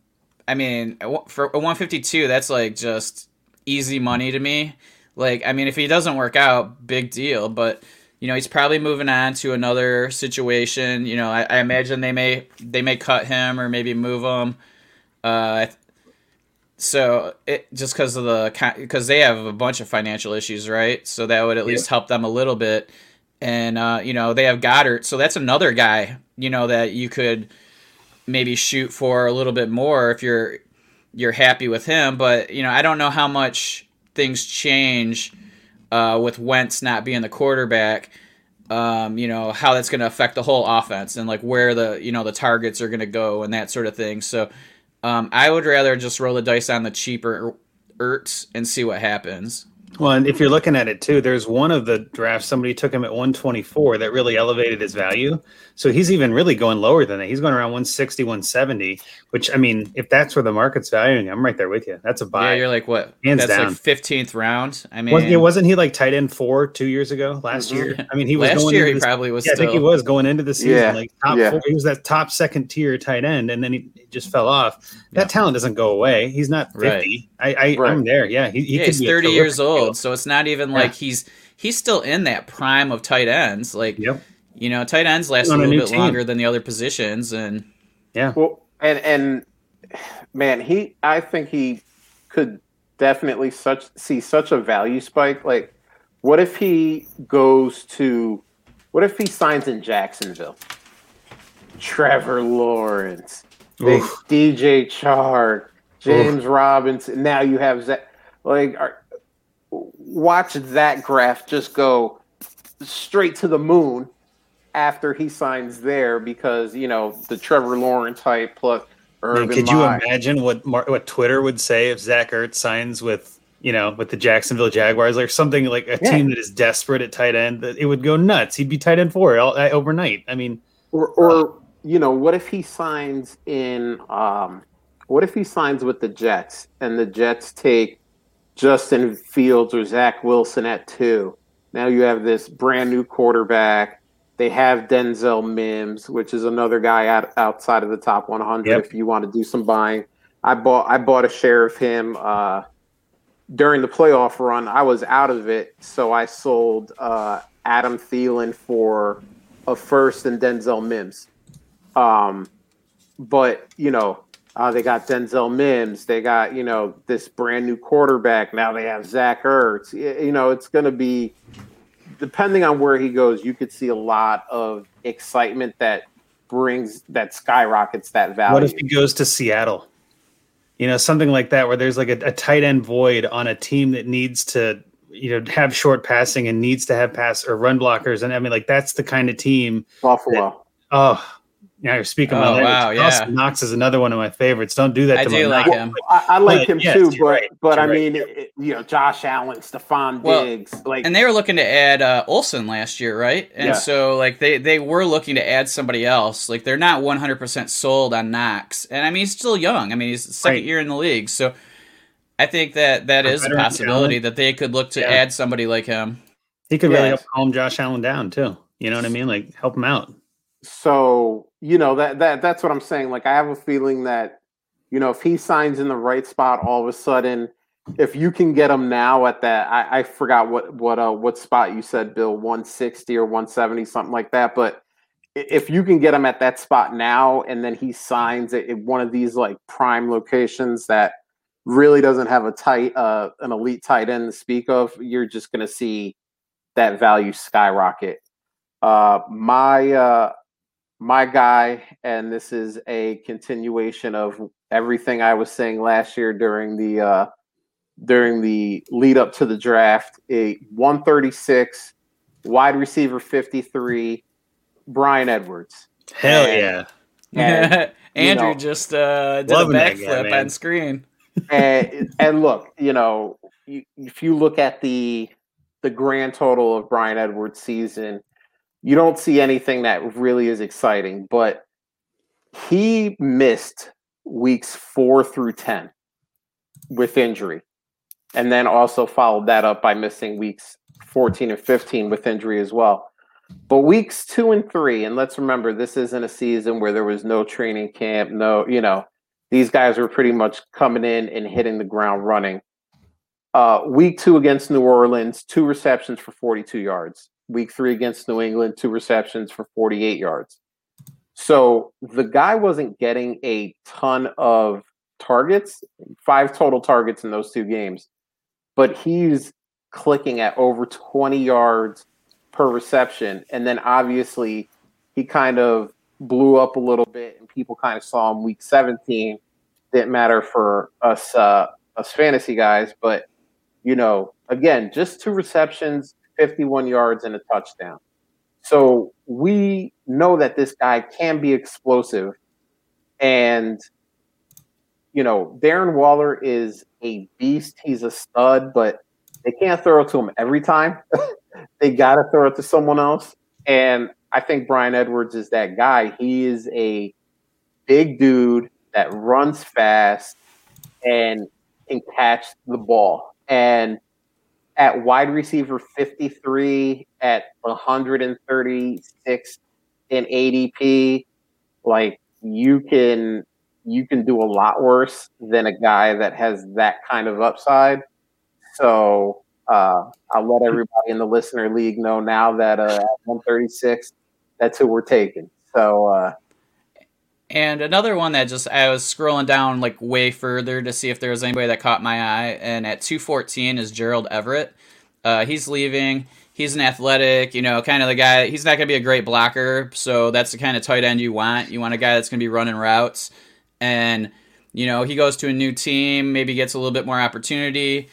I mean, for 152, that's like just easy money to me. Like, I mean, if he doesn't work out, big deal. But you know, he's probably moving on to another situation. You know, I, I imagine they may they may cut him or maybe move him. Uh, so it just because of the because they have a bunch of financial issues, right? So that would at yeah. least help them a little bit. And uh, you know, they have Goedert, so that's another guy you know that you could maybe shoot for a little bit more if you're you're happy with him. But you know, I don't know how much things change uh, with Wentz not being the quarterback. Um, you know how that's going to affect the whole offense and like where the you know the targets are going to go and that sort of thing. So um, I would rather just roll the dice on the cheaper Ertz and see what happens. Well, and if you're looking at it too, there's one of the drafts somebody took him at 124 that really elevated his value. So he's even really going lower than that. He's going around 160, 170, which I mean, if that's where the market's valuing, I'm right there with you. That's a buy. Yeah, you're like what? Hands that's down. like 15th round. I mean, wasn't, wasn't he like tight end four two years ago last mm-hmm. year? I mean, he was last going year. He this, probably was. Yeah, still... I think he was going into the season yeah. like top yeah. four. He was that top second tier tight end, and then he just fell off. That yeah. talent doesn't go away. He's not 50. Right. I, I right. I'm there. Yeah, he, he yeah, he's 30 years old, so it's not even like he's he's still in that prime of tight ends. Like. Yep you know, tight ends last a little bit team. longer than the other positions, and yeah. Well, and and man, he I think he could definitely such see such a value spike. Like, what if he goes to, what if he signs in Jacksonville? Trevor Lawrence, big DJ Chark, James Oof. Robinson. Now you have that. Like, are, watch that graph just go straight to the moon after he signs there because you know the Trevor Lawrence type plus Urban. Man, could you imagine what what Twitter would say if Zach Ertz signs with you know with the Jacksonville Jaguars or something like a yeah. team that is desperate at tight end? That it would go nuts. He'd be tight end four all, uh, overnight. I mean, or, or uh, you know, what if he signs in? Um, what if he signs with the Jets and the Jets take Justin Fields or Zach Wilson at two? Now you have this brand new quarterback they have Denzel Mims, which is another guy out, outside of the top 100. Yep. If you want to do some buying, I bought I bought a share of him uh, during the playoff run. I was out of it, so I sold uh, Adam Thielen for a first and Denzel Mims. Um, but you know, uh, they got Denzel Mims. They got you know this brand new quarterback. Now they have Zach Ertz. You know, it's going to be depending on where he goes, you could see a lot of excitement that brings that skyrockets that value. What if he goes to Seattle? You know, something like that, where there's like a, a tight end void on a team that needs to, you know, have short passing and needs to have pass or run blockers. And I mean, like that's the kind of team. Buffalo. That, oh, now you're speaking oh, my wow, yeah. Knox is another one of my favorites. Don't do that. I to do like him. I, I like but, him yes, too, but right, but I mean, it, you know, Josh Allen, Stefon well, Diggs, like, and they were looking to add uh, Olsen last year, right? And yeah. so like they they were looking to add somebody else. Like they're not 100 percent sold on Knox, and I mean he's still young. I mean he's second right. year in the league, so I think that that is a possibility that they could look to yeah. add somebody like him. He could really help calm Josh Allen down too. You know what I mean? Like help him out. So you know that that that's what I'm saying. Like I have a feeling that you know if he signs in the right spot, all of a sudden, if you can get him now at that, I, I forgot what what uh what spot you said, Bill, 160 or 170, something like that. But if you can get him at that spot now, and then he signs at one of these like prime locations that really doesn't have a tight uh an elite tight end to speak of, you're just to see that value skyrocket. Uh, my uh, my guy, and this is a continuation of everything I was saying last year during the uh, during the lead up to the draft. A 136 wide receiver 53, Bryan Edwards. Hell and, yeah. Andrew know, just uh, did a backflip on screen. and, and look, you know, if you look at the the grand total of Bryan Edwards' season, you don't see anything that really is exciting. But he missed weeks four through ten with injury, and then also followed that up by missing weeks fourteen and fifteen with injury as well. But weeks two and three, and let's remember, this isn't a season where there was no training camp, no, you know, these guys were pretty much coming in and hitting the ground running. Uh, week two against New Orleans, two receptions for 42 yards. Week three against New England, two receptions for 48 yards. So the guy wasn't getting a ton of targets, five total targets in those two games, but he's clicking at over 20 yards per reception. And then obviously he kind of blew up a little bit and people kind of saw him week 17. Didn't matter for us uh, us fantasy guys, but you know, again, just two receptions, 51 yards, and a touchdown. So we know that this guy can be explosive. And, you know, Darren Waller is a beast. He's a stud, but they can't throw it to him every time. they got to throw it to someone else. And I think Bryan Edwards is that guy. He is a big dude that runs fast and can catch the ball. And at wide receiver 53 at 136 in ADP, like you can you can do a lot worse than a guy that has that kind of upside. So uh, I'll let everybody in the listener league know now that uh, at 136, that's who we're taking. So uh, and another one that just I was scrolling down like way further to see if there was anybody that caught my eye, and at 214 is Gerald Everett. Uh, he's leaving. He's an athletic, you know, kind of the guy. He's not going to be a great blocker, so that's the kind of tight end you want. You want a guy that's going to be running routes, and you know he goes to a new team, maybe gets a little bit more opportunity.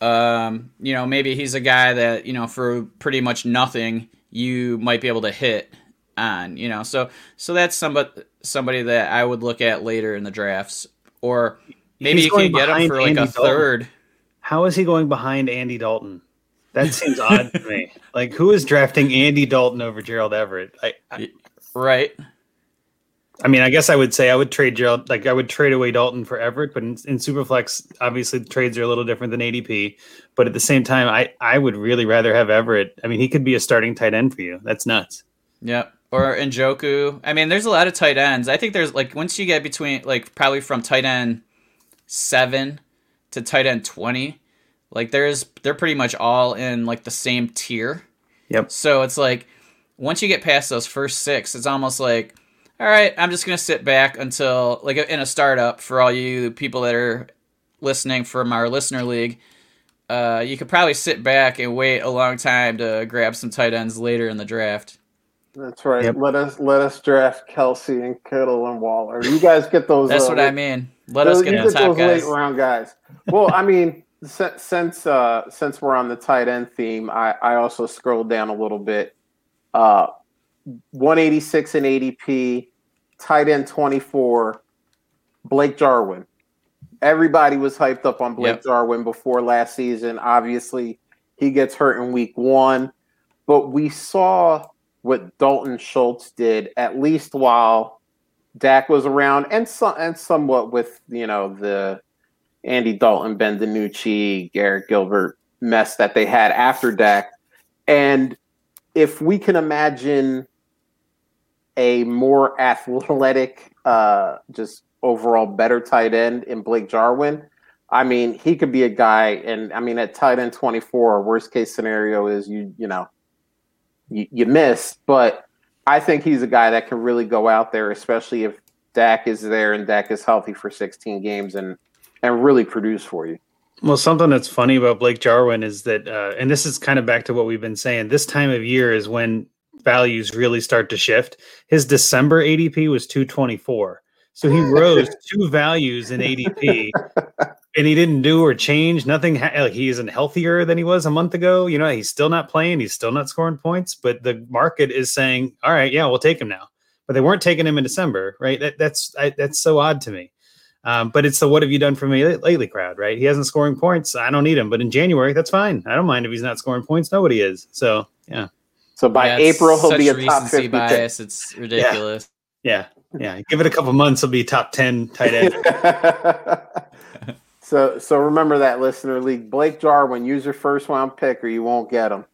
Um, you know, maybe he's a guy that you know for pretty much nothing you might be able to hit on. You know, so so that's somebody somebody that I would look at later in the drafts, or maybe He's you can get him for like Andy a third. Dalton. How is he going behind Andy Dalton? That seems odd to me. Like, who is drafting Andy Dalton over Gerald Everett? I, I, right. I mean, I guess I would say I would trade Gerald, like I would trade away Dalton for Everett, but in, in Superflex, obviously the trades are a little different than ADP. But at the same time, I I would really rather have Everett. I mean, he could be a starting tight end for you. That's nuts. Yep or Njoku. I mean, there's a lot of tight ends. I think there's like once you get between like probably from tight end seven to tight end twenty, like there's they're pretty much all in like the same tier. Yep. So it's like once you get past those first six, it's almost like, all right, I'm just gonna sit back until like in a startup for all you people that are listening from our listener league. Uh, you could probably sit back and wait a long time to grab some tight ends later in the draft. That's right. Yep. Let us let us draft Kelce and Kittle and Waller. You guys get those. That's uh, what I mean. Let us get, you the get those guys. late round guys. Well, I mean, since uh, since we're on the tight end theme, I, I also scrolled down a little bit. Uh, 186 in ADP, tight end 24, Blake Jarwin. Everybody was hyped up on Blake yep. Jarwin before last season. Obviously, he gets hurt in week one, but we saw what Dalton Schultz did, at least while Dak was around, and some and somewhat with you know the Andy Dalton, Ben DiNucci, Garrett Gilbert mess that they had after Dak. And if we can imagine a more athletic, uh, just overall better tight end in Blake Jarwin, I mean, he could be a guy. And I mean, at tight end 24, worst case scenario is you, you know, you, you miss. But I think he's a guy that can really go out there, especially if Dak is there and Dak is healthy for 16 games and and really produce for you. Well, something that's funny about Blake Jarwin is that, uh, and this is kind of back to what we've been saying. This time of year is when values really start to shift. His December ADP was 224. So he rose two values in ADP and he didn't do or change nothing. Ha- like he isn't healthier than he was a month ago. You know, he's still not playing. He's still not scoring points. But the market is saying, "All right, yeah, we'll take him now." But they weren't taking him in December, right? That, that's I, that's so odd to me. Um, but it's the "What have you done for me lately?" crowd, right? He hasn't scoring points. I don't need him. But in January, that's fine. I don't mind if he's not scoring points. Nobody is. So yeah. So by Yeah, April, he'll be a top recency fifty. pick. bias. It's ridiculous. Yeah, yeah. Give it a couple months, he'll be top ten tight end. so so remember that listener league. Blake Jarwin, use your first round pick, or you won't get him.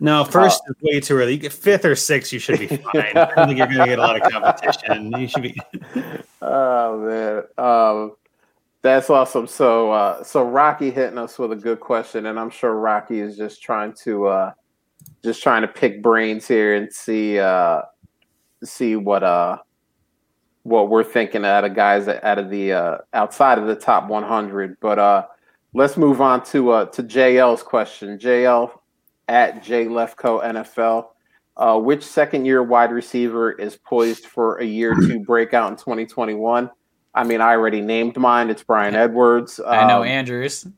No, first is way too early. You get fifth or sixth, you should be fine. I don't think you're going to get a lot of competition. You should be. Oh man, um, that's awesome. So uh, so Rocky hitting us with a good question, and I'm sure Rocky is just trying to uh, just trying to pick brains here and see uh, see what uh what we're thinking out of guys out of the uh, outside of the top 100. But uh, let's move on to uh, to JL's question. JL at J Lefko NFL. Uh, which second year wide receiver is poised for a year two breakout in 2021? I mean, I already named mine. It's Bryan Edwards. I know Um, Andrews.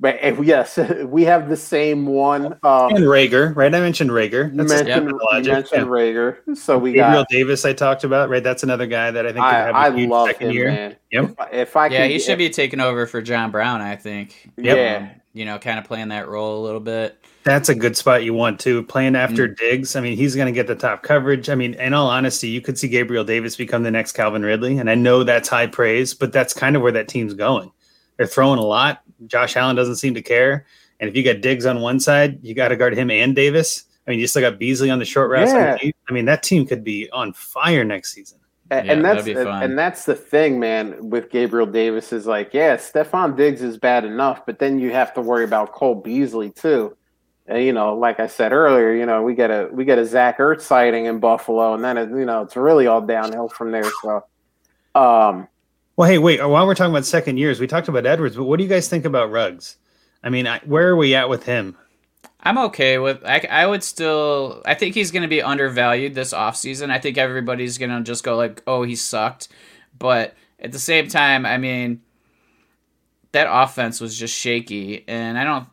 But yes, we have the same one. Um, And Reagor, right? I mentioned Reagor. you That's mentioned, yeah, logic. mentioned Yeah. Reagor. So we got Gabriel got. Davis, I talked about, right? That's another guy that I think could I, have a I love second him, year. man. Yep. If, I- if I Yeah, can he get- should be taking over for John Brown. I think. Yeah. Um, you know, kind of playing that role a little bit. That's a good spot you want to playing after Mm. Diggs. I mean, he's going to get the top coverage. I mean, in all honesty, you could see Gabriel Davis become the next Calvin Ridley, and I know that's high praise, but that's kind of where that team's going. They're throwing a lot. Josh Allen doesn't seem to care, and if you got Diggs on one side, you got to guard him and Davis. I mean, you still got Beasley on the short routes. Yeah. I mean, that team could be on fire next season. A- Yeah, and that's that'd be fun. and that's the thing, man. With Gabriel Davis is like, yeah, Stefon Diggs is bad enough, but then you have to worry about Cole Beasley too. And, you know, like I said earlier, you know, we get a we get a Zach Ertz sighting in Buffalo, and then it, you know it's really all downhill from there. So, um, Well, hey, wait. While we're talking about second years, we talked about Edwards, but what do you guys think about Ruggs? I mean, I, where are we at with him? I'm okay with. I, I would still. I think he's going to be undervalued this offseason. I think everybody's going to just go like, "Oh, he sucked," but at the same time, I mean, that offense was just shaky, and I don't.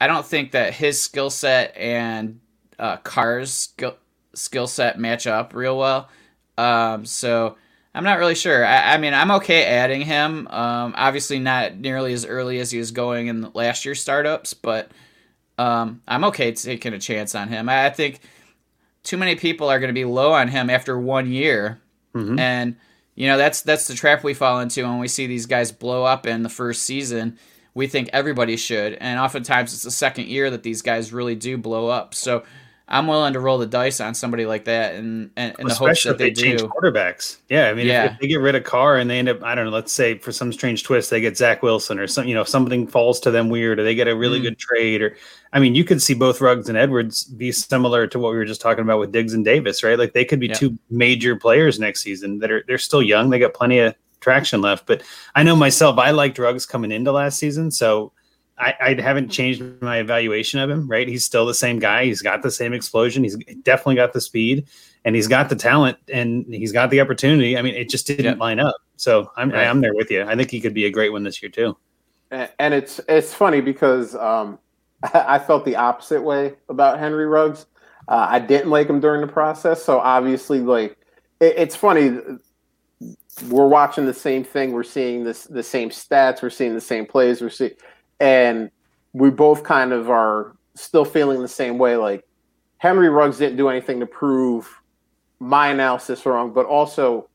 I don't think that his skill set and uh, Carr's skill skill set match up real well. Um, so I'm not really sure. I, I mean, I'm okay adding him. Um, obviously, not nearly as early as he was going in last year's startups, but um, I'm okay taking a chance on him. I, I think too many people are going to be low on him after one year, Mhm. and you know that's that's the trap we fall into when we see these guys blow up in the first season. We think everybody should, and oftentimes it's the second year that these guys really do blow up. So I'm willing to roll the dice on somebody like that, and and in the hopes that if they, they, change do. quarterbacks. Yeah, I mean, Yeah. if, if they get rid of Carr and they end up, I don't know, let's say for some strange twist, they get Zach Wilson or some, you know, something falls to them weird, or they get a really Mm. good trade, or I mean, you could see both Ruggs and Edwards be similar to what we were just talking about with Diggs and Davis, right? Like they could be Yeah. two major players next season that are they're still young, they got plenty of traction left. But I know myself, I liked Ruggs coming into last season, so. I, I haven't changed my evaluation of him, right? He's still the same guy. He's got the same explosion. He's definitely got the speed and he's got the talent and he's got the opportunity. I mean, it just didn't Yeah. line up. So I'm Right. I'm there with you. I think he could be a great one this year too. and and it's it's funny because um, I felt the opposite way about Henry Ruggs. Uh, I didn't like him during the process, so obviously, like it, it's funny. We're watching the same thing. We're seeing this the same stats. We're seeing the same plays. We're seeing, and we both kind of are still feeling the same way. Like Henry Ruggs didn't do anything to prove my analysis wrong, but also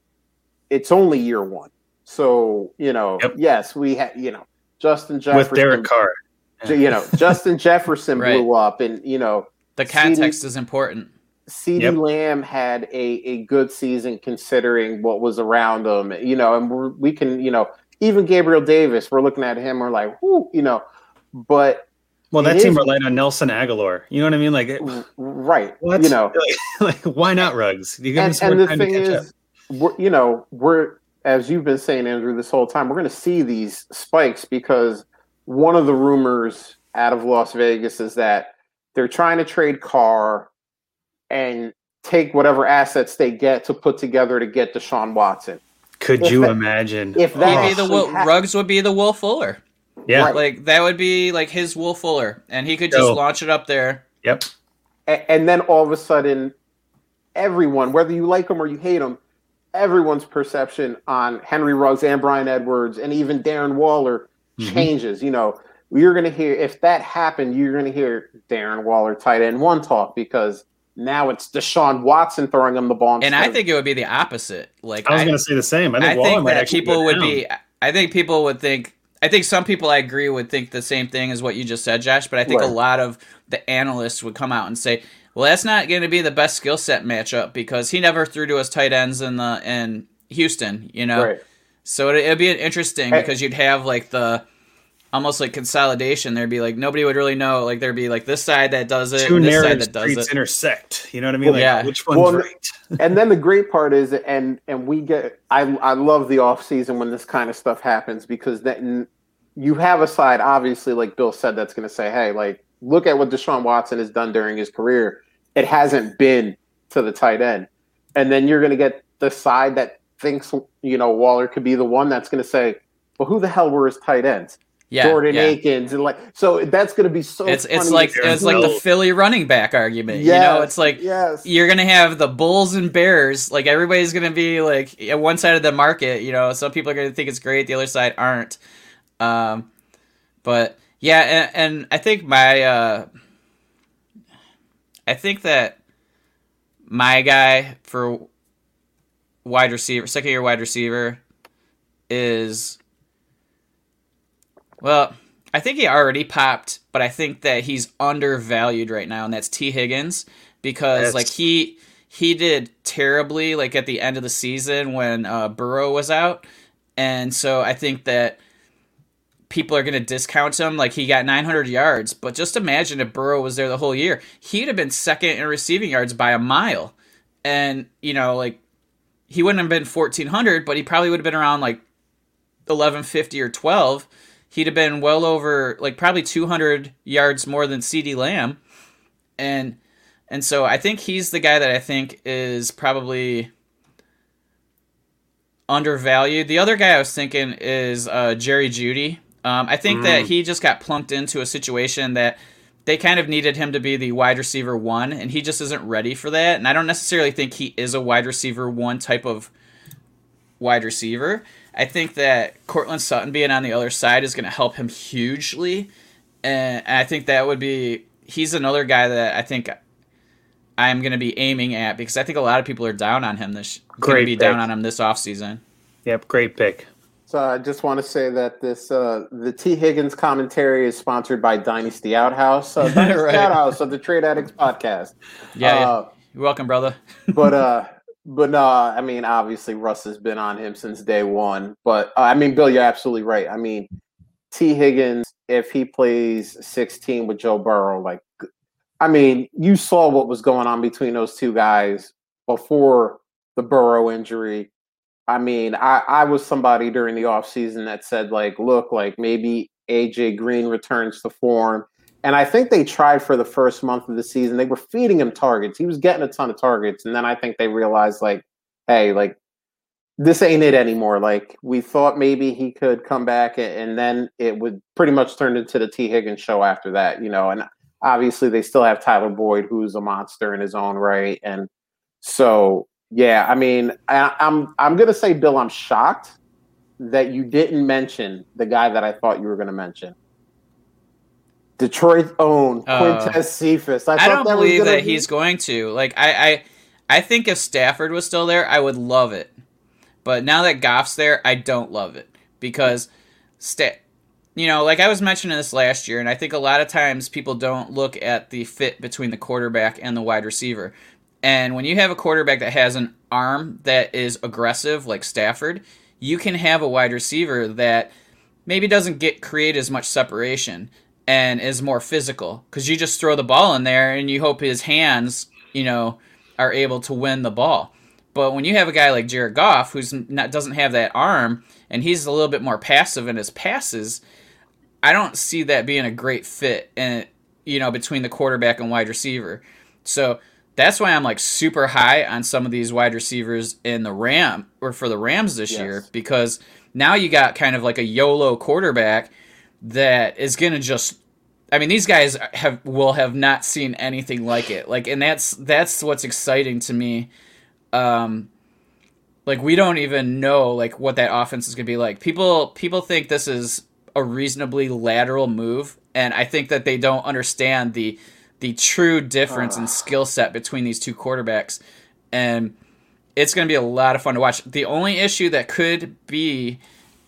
it's only year one. So you know, Yep. yes, we had you know Justin Jefferson with Derek Carr. you know, Justin Jefferson Right. blew up, and you know, The context is important. CeeDee Yep. Lamb had a, a good season considering what was around him. You know, and we're, we can, you know, even Gabriel Davis, we're looking at him, we're like, whoo, you know, but Well, that team is- relied on Nelson Agholor. You know what I mean? Like, it- right, what? you know, like, why not Ruggs? You give and, and the thing is, we're, you know, we're as you've been saying, Andrew, this whole time, we're going to see these spikes because one of the rumors out of Las Vegas is that they're trying to trade Carr and take whatever assets they get to put together to get Deshaun Watson. Could If you that- imagine? if that He'd be the actually Will, hap- Ruggs would be the Will Fuller. yeah. Right. Like that would be like his Will Fuller, and he could just So- launch it up there. Yep. A- and then all of a sudden, everyone, whether you like them or you hate them, everyone's perception on Henry Ruggs and Bryan Edwards and even Darren Waller Mhm. changes. You know, you're going to hear if that happened, you're going to hear Darren Waller tight end one talk because now it's Deshaun Watson throwing him the ball. And I think it would be the opposite. Like I was going to say the same. I think, I Waller think might that people would down. be. I think people would think. I think some people I agree would think the same thing as what you just said, Josh. But I think Right. a lot of the analysts would come out and say, "Well, that's not going to be the best skill set matchup because he never threw to his tight ends in the in Houston." You know, right. so it, it'd be interesting Hey. because you'd have like the almost like consolidation. There'd be like nobody would really know. Like there'd be like this side that does it, two and this side narrative that does streets it. intersect. You know what I mean? Like, Yeah. which one's Well, right? and then the great part is and and we get i i love the off season when this kind of stuff happens because then you have a side obviously like bill said that's going to say hey like look at what deshaun watson has done during his career it hasn't been to the tight end and then you're going to get the side that thinks you know waller could be the one that's going to say well who the hell were his tight ends Yeah, jordan yeah. akins and like so that's going to be so It's it's like to it's like the Philly running back argument. Yes, you know, it's like yes you're gonna have the Bulls and Bears. Like everybody's gonna be like at one side of the market. You know, some people are gonna think it's great, the other side aren't. Um, but yeah, and, and I think my uh, I think that my guy for wide receiver, second year wide receiver, is well. I think he already popped, but I think that he's undervalued right now, and that's Tee Higgins because That's- like he he did terribly like at the end of the season when uh, Burrow was out, and so I think that people are going to discount him. Like he got 900 yards, but just imagine if Burrow was there the whole year, he'd have been second in receiving yards by a mile, and you know like he wouldn't have been 1400, but he probably would have been around like 1150 or 12 he'd have been well over like probably 200 yards more than CeeDee Lamb and and so I think he's the guy that I think is probably undervalued. The other guy I was thinking is uh, Jerry Jeudy. Um, I think that he just got plunked into a situation that they kind of needed him to be the wide receiver one, and he just isn't ready for that. And I don't necessarily think he is a wide receiver one type of wide receiver. I think that Courtland Sutton being on the other side is going to help him hugely, and I think that would be he's another guy that I think I'm going to be aiming at because I think a lot of people are down on him this going to Great be down on him this offseason. Yep, great pick. So I just want to say that this uh, the Tee Higgins commentary is sponsored by Dynasty Outhouse, uh, Dynasty Right. Outhouse of the Trade Addicts podcast. Yeah, yeah. Uh, you're welcome, brother. but uh, but no, I mean obviously Russ has been on him since day one. But uh, I mean, Bill, you're absolutely right. I mean, Tee Higgins, if he plays 16 with Joe Burrow, like, I mean, you saw what was going on between those two guys before the Burrow injury. I mean, I, I was somebody during the offseason that said, like, look, like maybe AJ Green returns to form. And I think they tried for the first month of the season. They were feeding him targets. He was getting a ton of targets. And then I think they realized, like, hey, like, this ain't it anymore. Like, we thought maybe he could come back, and then it would pretty much turn into the Tee Higgins show after that, you know. And obviously, they still have Tyler Boyd, who's a monster in his own right. And so, yeah, I mean, I, I'm I'm gonna say, Bill, I'm shocked that you didn't mention the guy that I thought you were gonna mention. Detroit own Uh, Quintez Cephus. I, I don't that believe that be- he's going to. Like I, I I think if Stafford was still there, I would love it. But now that Goff's there, I don't love it because sta- you know, like I was mentioning this last year, and I think a lot of times people don't look at the fit between the quarterback and the wide receiver. And when you have a quarterback that has an arm that is aggressive, like Stafford, you can have a wide receiver that maybe doesn't get create as much separation and is more physical because you just throw the ball in there and you hope his hands, you know, are able to win the ball. But when you have a guy like Jared Goff who's not doesn't have that arm and he's a little bit more passive in his passes, I don't see that being a great fit and you know between the quarterback and wide receiver. So that's why I'm like super high on some of these wide receivers in the Ram or for the Rams this Yes. year because now you got kind of like a YOLO quarterback that is going to just I mean these guys have will have not seen anything like it. Like and that's that's what's exciting to me. Um like we don't even know like what that offense is going to be like. People people think this is a reasonably lateral move and I think that they don't understand the the true difference in skill set between these two quarterbacks and it's going to be a lot of fun to watch. The only issue that could be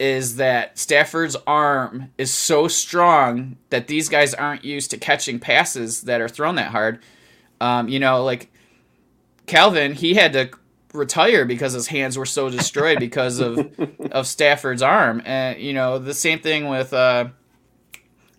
is that Stafford's arm is so strong that these guys aren't used to catching passes that are thrown that hard. Um, you know, like Calvin, he had to retire because his hands were so destroyed because of of Stafford's arm, and you know the same thing with uh,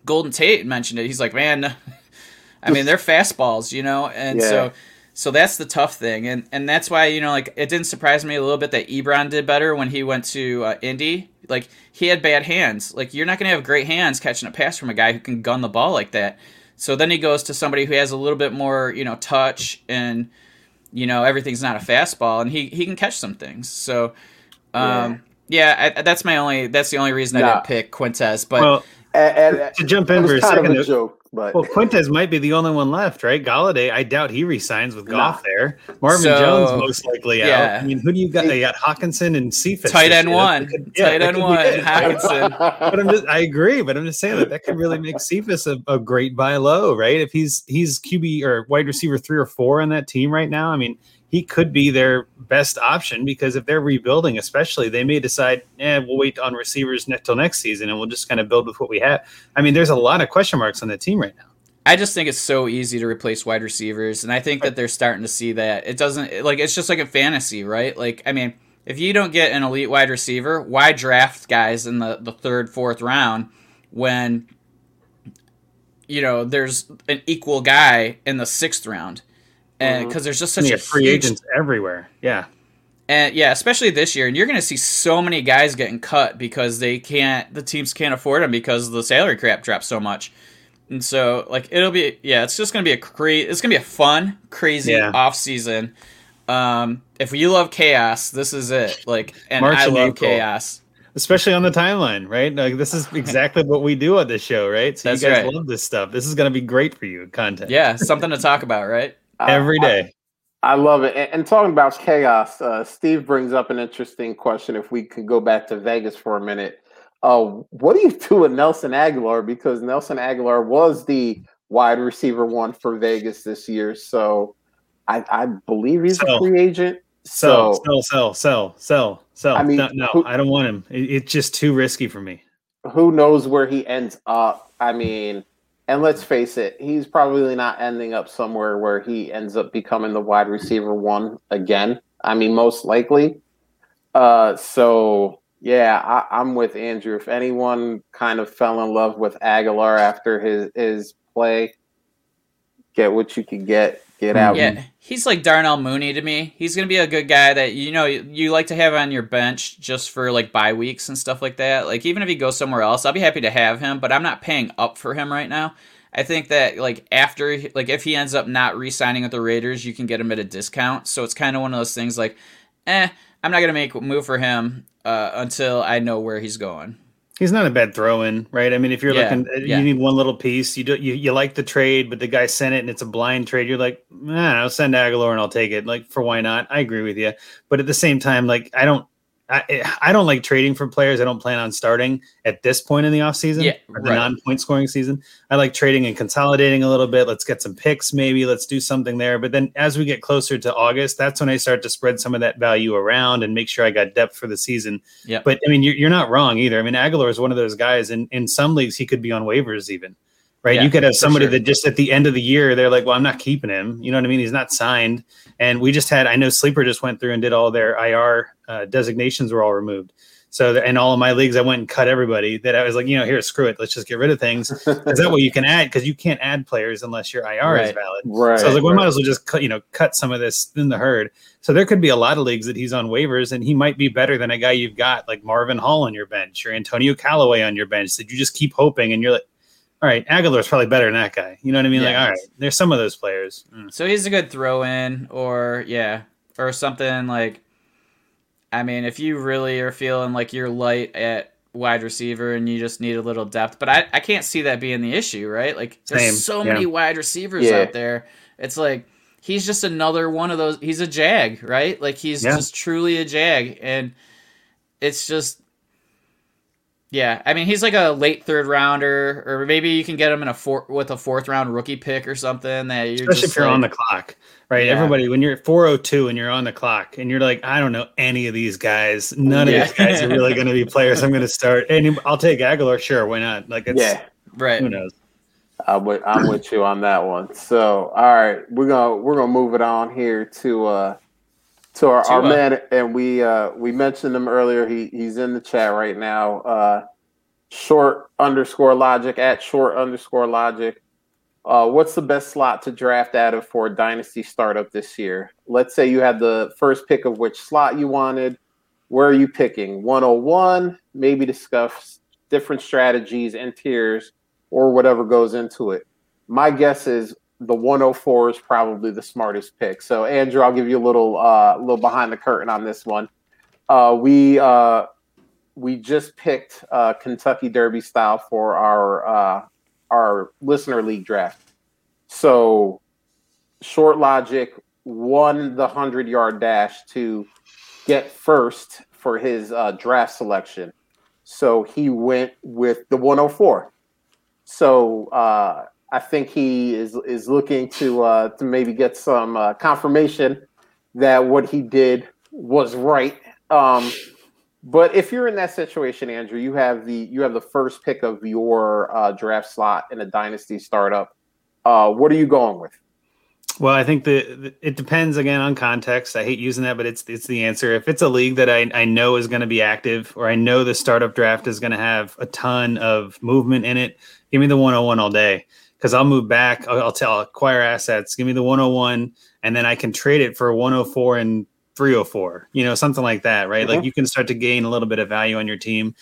Golden Tate mentioned it. He's like, man, I mean they're fastballs, you know, and Yeah. so so that's the tough thing, and and that's why you know like it didn't surprise me a little bit that Ebron did better when he went to uh, Indy. Like he had bad hands. Like you're not gonna have great hands catching a pass from a guy who can gun the ball like that. So then he goes to somebody who has a little bit more you know touch and you know everything's not a fastball, and he he can catch some things. So. Um, yeah, I, that's my only. That's the only reason I Nah. didn't pick Quintez. But well, And, and, to jump in for a second, of a joke, but well, Quintez might be the only one left, right? Golladay, I doubt he resigns with golf Nah. there. Marvin So, Jones most likely yeah. out. I mean, who do you got? You got Hockenson and Cephus. tight end one, could- yeah, tight end one. Hockenson. but I'm just, I agree, but I'm just saying that that could really make Cephus a, a great buy low, right? If he's he's QB or wide receiver three or four on that team right now, I mean, he could be their best option because if they're rebuilding, especially, they may decide, eh, we'll wait on receivers till next season and we'll just kind of build with what we have. I mean, there's a lot of question marks on the team right now. I just think it's so easy to replace wide receivers, and I think that they're starting to see that it doesn't like it's just like a fantasy, right? Like, I mean, if you don't get an elite wide receiver, why draft guys in the the third, fourth round when you know there's an equal guy in the sixth round, and because there's just such Yeah, a free huge agents everywhere. Yeah. And yeah, especially this year, and you're going to see so many guys getting cut because they can't, the teams can't afford them because the salary cap dropped so much. And so, like, it'll be, yeah, it's just going to be a crazy, it's going to be a fun, crazy Yeah. off season. Um, if you love chaos, this is it. Like, and March I and love April. chaos. Especially on the timeline, right? Like this is exactly what we do on this show, right? So That's you guys right. love this stuff. This is going to be great for you, content. Yeah, something to talk about, right? Every I- I love it. And, and talking about chaos, uh, Steve brings up an interesting question. If we could go back to Vegas for a minute, uh, what do you do with Nelson Agholor? Because Nelson Agholor was the wide receiver one for Vegas this year. So I, I believe he's Sell. a free agent. Sell, So sell, sell, sell, sell, sell. I mean, no, no who- I don't want him. It- it's just too risky for me. who knows where he ends up? I mean, and let's face it, he's probably not ending up somewhere where he ends up becoming the wide receiver one again. I mean, most likely. Uh, so yeah, I, I'm with Andrew. If anyone kind of fell in love with Agholor after his his play, get what you could get. Get out. Yeah, he's like Darnell Mooney to me. He's gonna be a good guy that you know you, you like to have on your bench just for like bye weeks and stuff like that. Like even if he goes somewhere else, I'll be happy to have him, but I'm not paying up for him right now. I think that like after like if he ends up not re-signing with the Raiders, you can get him at a discount. So it's kind of one of those things like, eh, I'm not gonna make a move for him uh, until I know where he's going. He's not a bad throw in, right? I mean, if you're Yeah, looking, uh, yeah. you need one little piece. You do you, you like the trade, but the guy sent it and it's a blind trade. You're like, man, I'll send Agholor and I'll take it. Like, for why not? I agree with you, but at the same time, like, I don't. I, eh, I don't like trading for players I don't plan on starting at this point in the offseason, Yeah, the right. non-point scoring season. I like trading and consolidating a little bit. Let's get some picks, maybe. Let's do something there. But then as we get closer to August, that's when I start to spread some of that value around and make sure I got depth for the season. Yep. But I mean, you're, you're not wrong either. I mean, Agholor is one of those guys, and in some leagues, he could be on waivers even. Right, Yeah, you could have somebody sure. that just at the end of the year they're like, "Well, I'm not keeping him." You know what I mean? He's not signed, and we just had. I know Sleeper just went through and did all their IR uh, designations were all removed. So in all of my leagues, I went and cut everybody. That I was like, you know, here, screw it, let's just get rid of things. Is that what you can add? Because you can't add players unless your IR is valid. Right. So I was like, we right. might as well just cut, you know, cut some of this in the herd. So there could be a lot of leagues that he's on waivers, and he might be better than a guy you've got like Marvin Hall on your bench or Antonio Callaway on your bench that you just keep hoping, and you're like, all right, Agholor's probably better than that guy. You know what I mean? Yeah. Like, all right, there's some of those players. Mm. So he's a good throw in, or yeah, or something like. I mean, if you really are feeling like you're light at wide receiver and you just need a little depth, but I, I can't see that being the issue, right? Like, there's Same, so yeah. many wide receivers Yeah. out there. It's like he's just another one of those. He's a jag, right? Like he's Yeah. just truly a jag, and it's just. Yeah, I mean he's like a late third rounder, or maybe you can get him in a four with a fourth round rookie pick or something. That you're Especially just if you're like- on the clock, right? Yeah. Everybody, when you're at 402 and you're on the clock and you're like, I don't know any of these guys. None Yeah. of these guys are really going to be players I'm going to start. And I'll take Agholor, sure, why not? Like, it's, Yeah, right. who knows? I'm with, I'm with you on that one. So, all right, we're gonna we're gonna move it on here to uh to our, our man, and we uh we mentioned him earlier. He he's in the chat right now. Uh, short underscore logic at short underscore logic. Uh, what's the best slot to draft out of for a dynasty startup this year? Let's say you had the first pick of which slot you wanted. Where are you picking? 101, maybe discuss different strategies and tiers or whatever goes into it. My guess is the 104 is probably the smartest pick. So Andrew, I'll give you a little uh little behind the curtain on this one. Uh we uh we just picked uh Kentucky Derby style for our uh our listener league draft. So short logic won the 100 yard dash to get first for his uh, draft selection. So he went with the 104. So uh, I think he is is looking to uh, to maybe get some uh, confirmation that what he did was right. Um, but if you're in that situation, Andrew, you have the you have the first pick of your uh, draft slot in a dynasty startup. Uh, what are you going with? Well, I think the, it depends again on context. I hate using that, but it's it's the answer. If it's a league that I, I know is going to be active, or I know the startup draft is going to have a ton of movement in it, give me the 101 all day because I'll move back. I'll, I'll tell acquire assets. Give me the 101, and then I can trade it for a 104 and 304. You know, something like that, right? Like Mhm. you can start to gain a little bit of value on your team.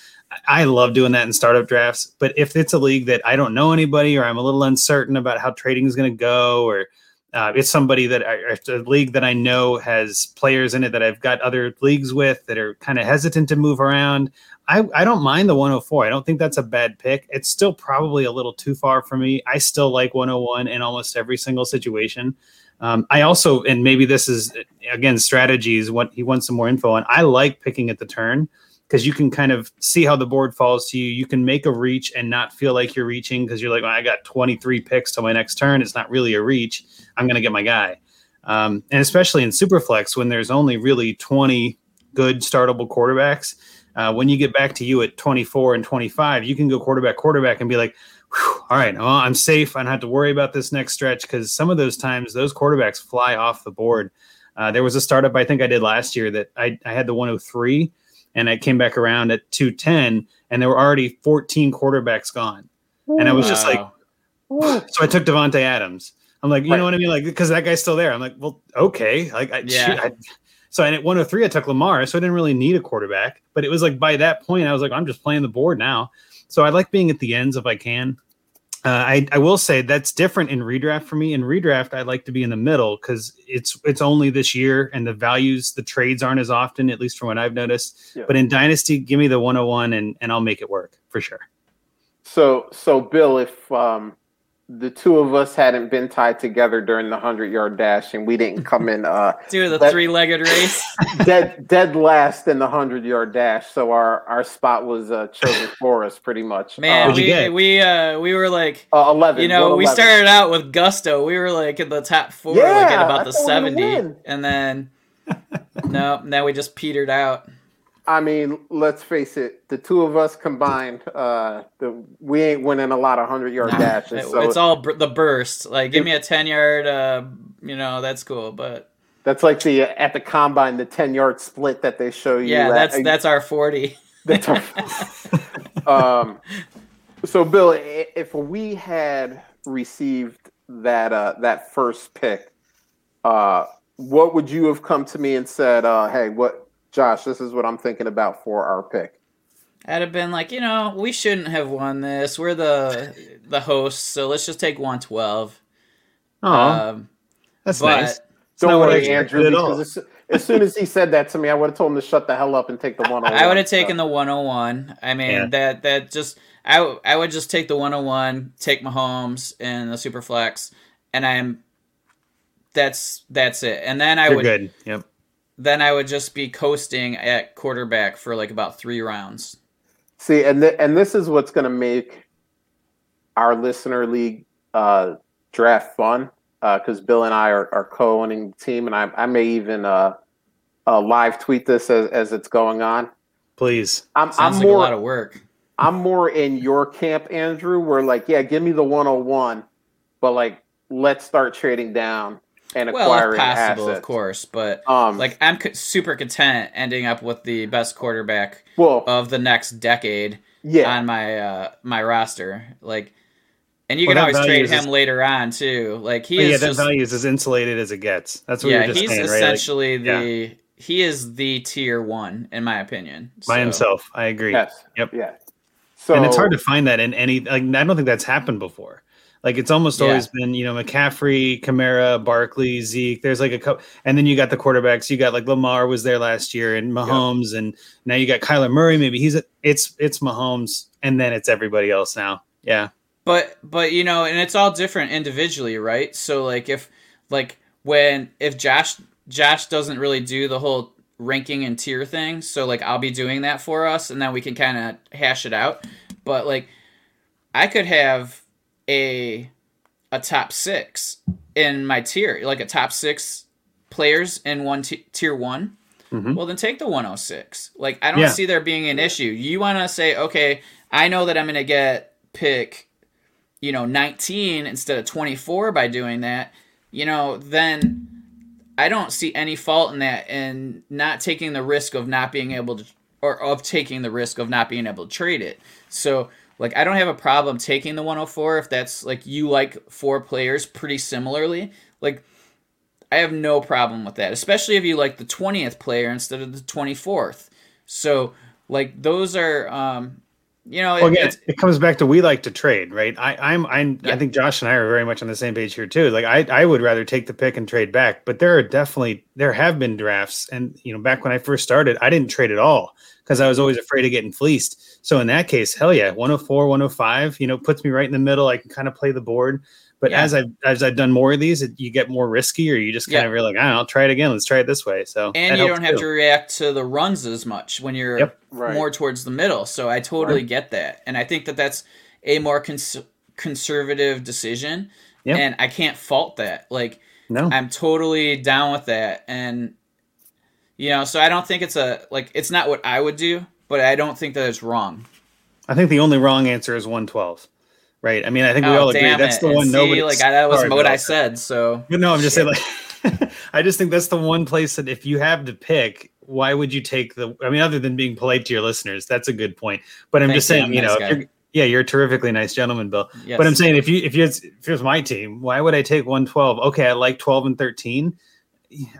I love doing that in startup drafts, but if it's a league that I don't know anybody, or I'm a little uncertain about how trading is going to go, or uh, it's somebody that I, it's a league that I know has players in it that I've got other leagues with that are kind of hesitant to move around. I, I don't mind the 104. I don't think that's a bad pick. It's still probably a little too far for me. I still like 101 in almost every single situation. Um, I also, and maybe this is again strategies. What he wants some more info on. I like picking at the turn because you can kind of see how the board falls to you. You can make a reach and not feel like you're reaching because you're like, well, I got 23 picks till my next turn. It's not really a reach. I'm going to get my guy. Um, and especially in Superflex, when there's only really 20 good startable quarterbacks, uh, when you get back to you at 24 and 25, you can go quarterback, quarterback, and be like, all right, well, I'm safe. I don't have to worry about this next stretch because some of those times those quarterbacks fly off the board. Uh, there was a startup I think I did last year that I, I had the 103 and I came back around at 210 and there were already 14 quarterbacks gone. And I was just like, Wow. so I took Davante Adams. I'm like, you Right. know what I mean? Like, because that guy's still there. I'm like, well, okay. Like, I, Yeah. shoot, I, so and at 103, I took Lamar, so I didn't really need a quarterback. But it was like by that point, I was like, I'm just playing the board now. So I like being at the ends if I can. Uh, I, I will say that's different in redraft for me. In redraft, I like to be in the middle because it's it's only this year and the values, the trades aren't as often, at least from what I've noticed. Yeah. But in Dynasty, give me the 101 and, and I'll make it work for sure. So, so Bill, if um, the two of us hadn't been tied together during the hundred yard dash and we didn't come in uh, Do the That- three legged race. dead dead last in the hundred yard dash, so our our spot was uh, chosen for us pretty much. Man, um, we we uh we were like uh, eleven. you know, we started out with gusto. We were like in the top four, like at about I the thought we seventy, and then no, now we just petered out. I mean, let's face it, the two of us combined, uh, the, we ain't winning a lot of hundred yard Nah, dashes. it- So it's all bur- the burst. Like, give me a ten yard. Uh, you know, that's cool. But that's like the at the combine, the ten yard split that they show you. yeah, at- that's that's our forty. That's our, um, so Bill, if we had received that uh, that first pick, uh, what would you have come to me and said, uh, "Hey, what, Josh? This is what I'm thinking about for our pick." I'd have been like, you know, we shouldn't have won this. We're the the hosts, so let's just take 112. Oh, Um, that's but nice. Don't not what I worry, Andrew. at all. Because as, as soon as he said that to me, I would have told him to shut the hell up and take the one. I would have taken the 101. I mean, Yeah. that that just I w- I would just take the 101, take Mahomes and the super flex, and I'm that's that's it. And then I You're would good. Yep. Then I would just be coasting at quarterback for like about three rounds. See, and th- and this is what's going to make our listener league uh, draft fun because Bill and I are, are co-owning the team, and I, I may even uh, uh, live tweet this as, as it's going on. Please. I'm, Sounds I'm like more a lot of work. I'm more in your camp, Andrew. Where like, yeah, give me the 101, but like, let's start trading down and Well, if possible, assets. of course, but Um, like I'm co- super content ending up with the best quarterback well, of the next decade yeah, on my uh my roster. Like, and you Well, can always trade him is- later on too. Like he But yeah, is that just value is as insulated as it gets. That's what yeah, you're just he's saying, right? Like, essentially the he is the tier one in my opinion. by So- himself. I agree. yes, Yep. yeah. So and it's hard to find that in any like I don't think that's happened before. Like it's almost Yeah. always been, you know, McCaffrey, Kamara, Barkley, Zeke. There's like a couple, and then you got the quarterbacks. You got like Lamar was there last year, and Mahomes, and now you got Kyler Murray. Maybe he's a, it's it's Mahomes, and then it's everybody else now. Yeah, but but you know and it's all different individually right so like if like when if josh josh doesn't really do the whole ranking and tier thing so like i'll be doing that for us and then we can kind of hash it out but like i could have a a top six in my tier like a top six players in one t- tier one. Mhm. well then take the 106 like i don't Yeah. see there being an issue. You want to say okay i know that i'm going to get pick you know 19 instead of 24 by doing that. You know then i don't see any fault in that and not taking the risk of not being able to or of taking the risk of not being able to trade it. So like i don't have a problem taking the 104 if that's like you like four players pretty similarly like i have no problem with that especially if you like the 20th player instead of the 24th so like those are um you know well, it- again, it's, it comes back to we like to trade, right? I, I'm, I'm Yeah. I think Josh and I are very much on the same page here too. Like I, I would rather take the pick and trade back, but there are definitely there have been drafts, and you know, back when I first started, I didn't trade at all because I was always afraid of getting fleeced. So in that case, hell yeah, 104, 105, you know, puts me right in the middle. I can kind of play the board. But Yeah. as I've as I've done more of these, it, you get more risky, or you just kind Yeah. of really like, I ah, don't know, I'll try it again. Let's try it this way. So and you don't have too. to react to the runs as much when you're Yep. Right. more towards the middle. So I totally get that, and I think that that's a more cons- conservative decision, Yep. and I can't fault that. Like no. I'm totally down with that, and you know, so I don't think it's a like it's not what I would do, but I don't think that it's wrong. I think the only wrong answer is 112. Right. I mean, I think we oh all agree that's the And one see, nobody. like I, that was what I said. So no, I'm just saying, like, I just think that's the one place that if you have to pick, why would you take the? I mean, other than being polite to your listeners, that's a good point. But I'm just saying, I'm you know, nice if you're, yeah, you're a terrifically nice gentleman, Bill. yes. But I'm saying, if you if you if it was my team, why would I take 112? Okay, I like 12 and 13.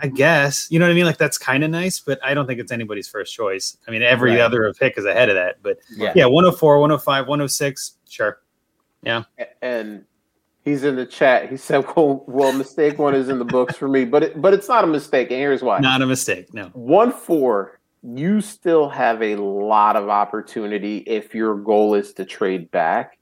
I guess you know what I mean. Like that's kind of nice, but I don't think it's anybody's first choice. I mean, every Right. other pick is ahead of that. But yeah. yeah, 104, 105, 106, sure. Yeah. And he's in the chat. He said, "Well, well, mistake one is in the books for me, but it, but it's not a mistake, and here's why: Not a mistake. No. one four, you still have a lot of opportunity if your goal is to trade back.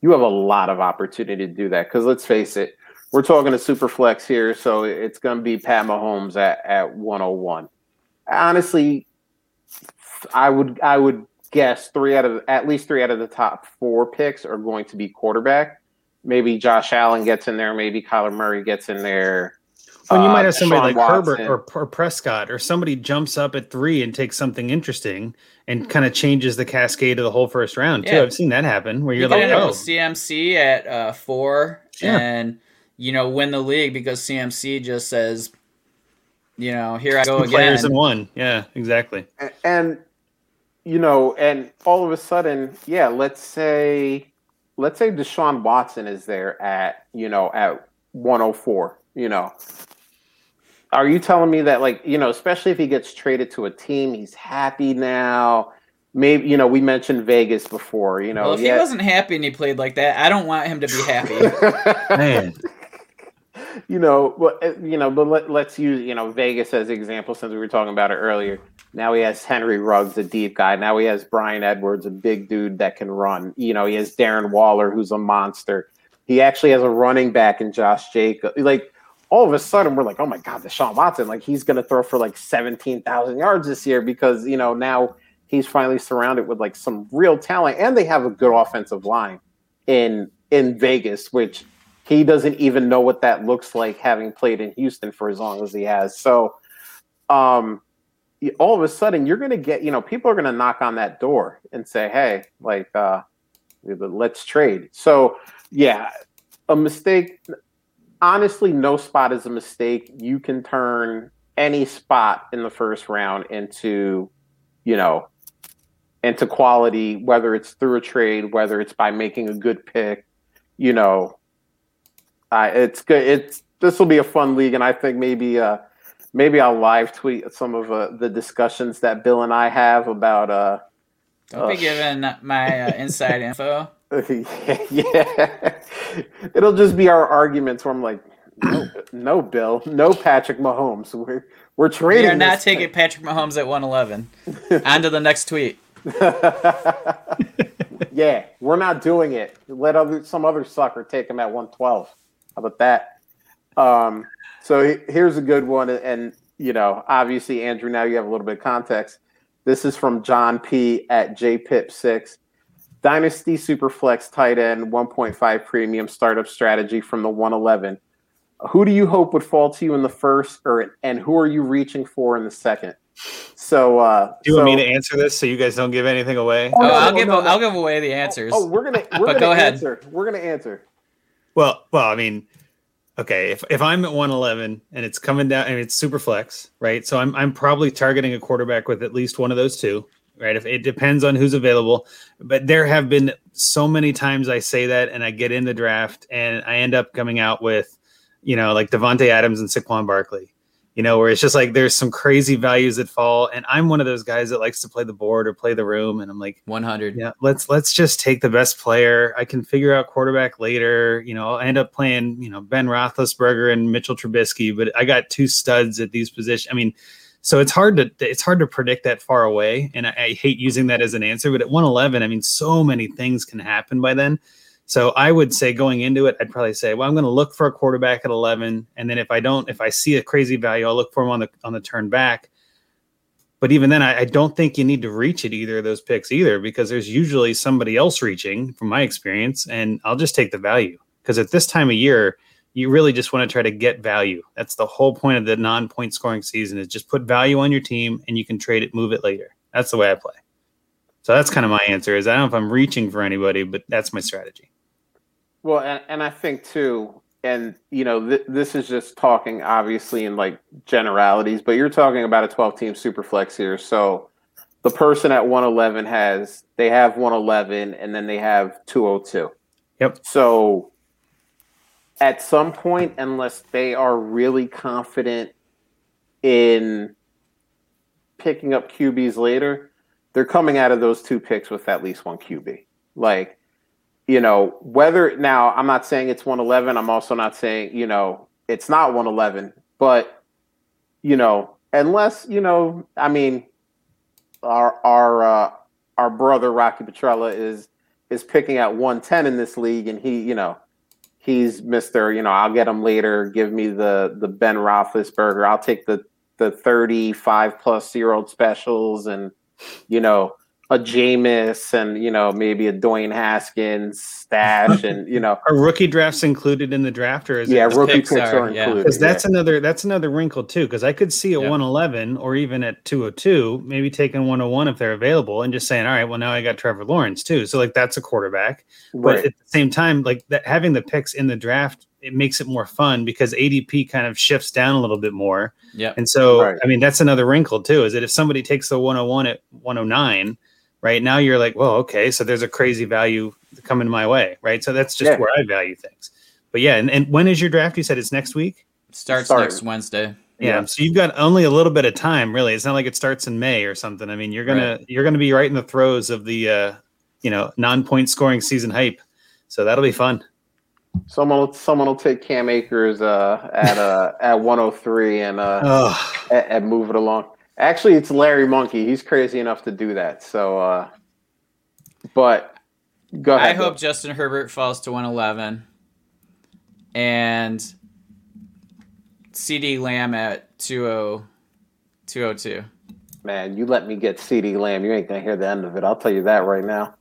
You have a lot of opportunity to do that because let's face it, we're talking to Superflex here, so it's going to be Pat Mahomes at at one hundred one. Honestly, I would I would guess three out of at least three out of the top four picks are going to be quarterback. Maybe Josh Allen gets in there. Maybe Kyler Murray gets in there. When you Uh, might have somebody Deshaun like Herbert or, or Prescott or somebody jumps up at three and takes something interesting and kind of changes the cascade of the whole first round too. I've seen that happen where You you're could like, oh, CMC at uh, four Sure. and you know win the league because CMC just says, you know, here I go again. players in one. Yeah, exactly. A- and you know, and all of a sudden, yeah, let's say let's say Deshaun Watson is there at, you know, at 104, you know. Are you telling me that like, you know, especially if he gets traded to a team, he's happy now, maybe you know we mentioned Vegas before. You know, well, if yeah. he wasn't happy and he played like that, I don't want him to be happy. Man, you know, uh, you know, but let, let's use you know Vegas as an example since we were talking about it earlier. Now he has Henry Ruggs, a deep guy. Now he has Bryan Edwards, a big dude that can run. You know, he has Darren Waller, who's a monster. He actually has a running back in Josh Jacob. Like all of a sudden, we're like, oh my god, Deshaun Watson, like he's going to throw for like seventeen thousand yards this year because you know now he's finally surrounded with like some real talent, and they have a good offensive line in in Vegas, which he doesn't even know what that looks like having played in Houston for as long as he has. So, um, all of a sudden, you're going to get, you know, people are going to knock on that door and say, hey, like, uh, let's trade. So, yeah, a mistake. Honestly, no spot is a mistake. You can turn any spot in the first round into, you know, into quality, whether it's through a trade, whether it's by making a good pick, you know, uh, it's good. It's this will be a fun league, and I think maybe uh, maybe I'll live tweet some of uh, the discussions that Bill and I have about. Uh, Don't be giving my uh, inside info. yeah, it'll just be our arguments where I'm like, no, no, Bill, no Patrick Mahomes. We're we're trading. We are not taking Patrick Mahomes at 111. On to the next tweet. yeah, we're not doing it. Let other some other sucker take him at 112. How about that? Um, so he- here's a good one, and you know, obviously, Andrew, now you have a little bit of context. This is from John P at JPip6. Dynasty Superflex tight end 1.5 premium startup strategy from the 111. Who do you hope would fall to you in the first, or and who are you reaching for in the second? So, uh, do you so, want me to answer this so you guys don't give anything away? Oh, no, I'll no, give no. I'll give away the answers. Oh, we're gonna we're But gonna go ahead. answer. We're gonna answer. Well, well, I mean, okay, if, if I'm at 111 and it's coming down and it's super flex, right? So I'm I'm probably targeting a quarterback with at least one of those two, right? If it depends on who's available, but there have been so many times I say that and I get in the draft and I end up coming out with, you know, like Davante Adams and Saquon Barkley. You know, where it's just like there's some crazy values that fall, and I'm one of those guys that likes to play the board or play the room, and I'm like, 100. yeah, let's let's just take the best player. I can figure out quarterback later. You know, I'll end up playing, you know, Ben Roethlisberger and Mitchell Trubisky, but I got two studs at these positions. I mean, so it's hard to it's hard to predict that far away, and I, I hate using that as an answer. But at 111, I mean, so many things can happen by then. So I would say going into it, I'd probably say, well, I'm going to look for a quarterback at 11, and then if I don't, if I see a crazy value, I'll look for him on the on the turn back. But even then, I, I don't think you need to reach at either of those picks either, because there's usually somebody else reaching, from my experience, and I'll just take the value because at this time of year, you really just want to try to get value. That's the whole point of the non-point scoring season is just put value on your team, and you can trade it, move it later. That's the way I play. So that's kind of my answer. Is I don't know if I'm reaching for anybody, but that's my strategy. Well, and, and I think too, and you know, th- this is just talking obviously in like generalities, but you're talking about a 12 team super flex here. So the person at 111 has they have 111 and then they have 202. Yep. So at some point, unless they are really confident in picking up QBs later, they're coming out of those two picks with at least one QB. Like, you know, whether now I'm not saying it's 111. I'm also not saying, you know, it's not 111, but you know, unless, you know, I mean, our our uh our brother Rocky Petrella is is picking at 110 in this league and he, you know, he's Mr. You know, I'll get him later. Give me the the Ben Roethlisberger. I'll take the the 35 plus year old specials and you know a Jameis and you know maybe a Dwayne Haskins stash and you know Are rookie drafts included in the draft, or is yeah it rookie picks picks, are, are, yeah. included. because that's yeah. another that's another wrinkle too because i could see at Yeah. 111 or even at 202 maybe taking 101 if they're available and just saying all right well now i got trevor lawrence too so like that's a quarterback but at the same time like that having the picks in the draft it makes it more fun because adp kind of shifts down a little bit more yeah and so Right. i mean that's another wrinkle too is that if somebody takes the 101 at 109 right now you're like well okay so there's a crazy value coming my way right so that's just Yeah. where i value things but yeah and, and when is your draft you said it's next week Starts Start. next Wednesday. Yeah, Yeah. so you've got only a little bit of time, really. It's not like it starts in May or something. I mean, you're gonna you're gonna be right in the throes of the uh, you know non-point scoring season hype. So that'll be fun. Someone will, someone will take Cam Akers uh, at uh, at 103 and uh, Oh, and, and move it along. Actually, it's Larry Monkey. He's crazy enough to do that. So, uh, but go ahead. I hope Justin Herbert falls to 111 and CeeDee Lamb at oh, 20 202. man, you let me get CeeDee Lamb. You ain't gonna hear the end of it. I'll tell you that right now.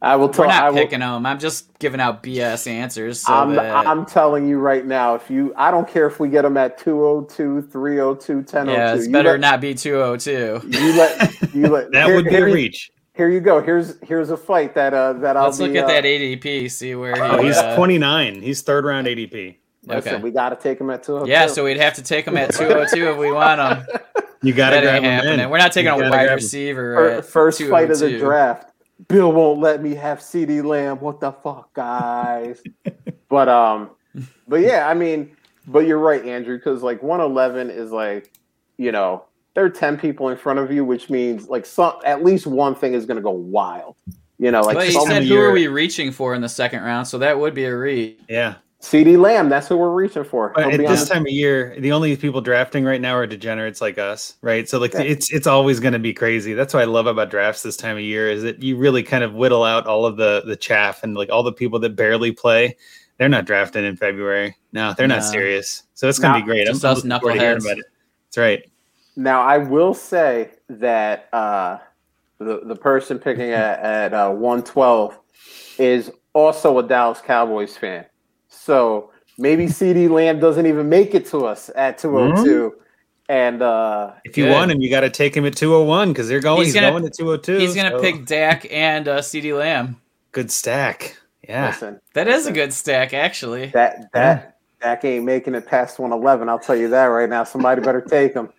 I will tell. We're I not will, picking them. I'm just giving out BS answers. So I'm, that, I'm telling you right now. If you, I don't care if we get them at 202, 302, 1002. yeah, it's You better let- not be 202. You let you let that here- would be here a reach. Here you go. Here's here's a fight that uh that I'll Let's look be, at uh, that ADP, see where he, Oh, he's uh, 29. He's third round ADP. Listen, Okay. we got to take him at 202. Yeah, so we'd have to take him at 202 if we want him. You got to grab him in. We're not taking a wide receiver. Fir- at first fight of the 202. draft. Bill won't let me have CeeDee Lamb. What the fuck, guys? but um, but yeah, I mean, but you're right, Andrew, because like 111 is like, you know, there are 10 people in front of you, which means like some at least one thing is gonna go wild. You know, like But he said, who are we reaching for in the second round? So that would be a read. Yeah. CeeDee Lamb. That's who we're reaching for. But at this time of year, the only people drafting right now are degenerates like us, right? So like Yeah. it's it's always going to be crazy. That's what I love about drafts this time of year is that you really kind of whittle out all of the the chaff and like all the people that barely play. They're not drafting in February. No, they're not serious. So it's going to be great. just I'm us looking forward to hearing about it. That's right. Now I will say that uh, the the person picking at, at uh, 112 is also a Dallas Cowboys fan. So maybe CeeDee Lamb doesn't even make it to us at 202. And uh, If you Good. want him, you got to take him at 201 because they're going. He's He's, gonna- going to 202. He's going to so pick Dak and uh, CeeDee Lamb. good stack. Yeah. listen, That is a good stack, actually. that that Dak ain't making it past 111. I'll tell you that right now. Somebody better take him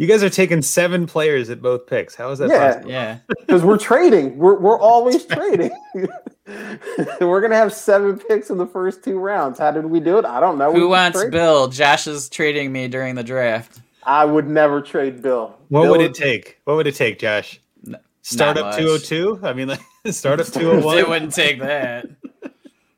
You guys are taking seven players at both picks. How is that Yeah. possible? Yeah. because we're trading. We're we're always trading. we're gonna have seven picks in the first two rounds. How did we do it? I don't know. We Who just wants traded. Bill? Josh is trading me during the draft. I would never trade Bill. What Bill would it take? What would it take, Josh? Start not 202? I mean, like, start up It wouldn't take that.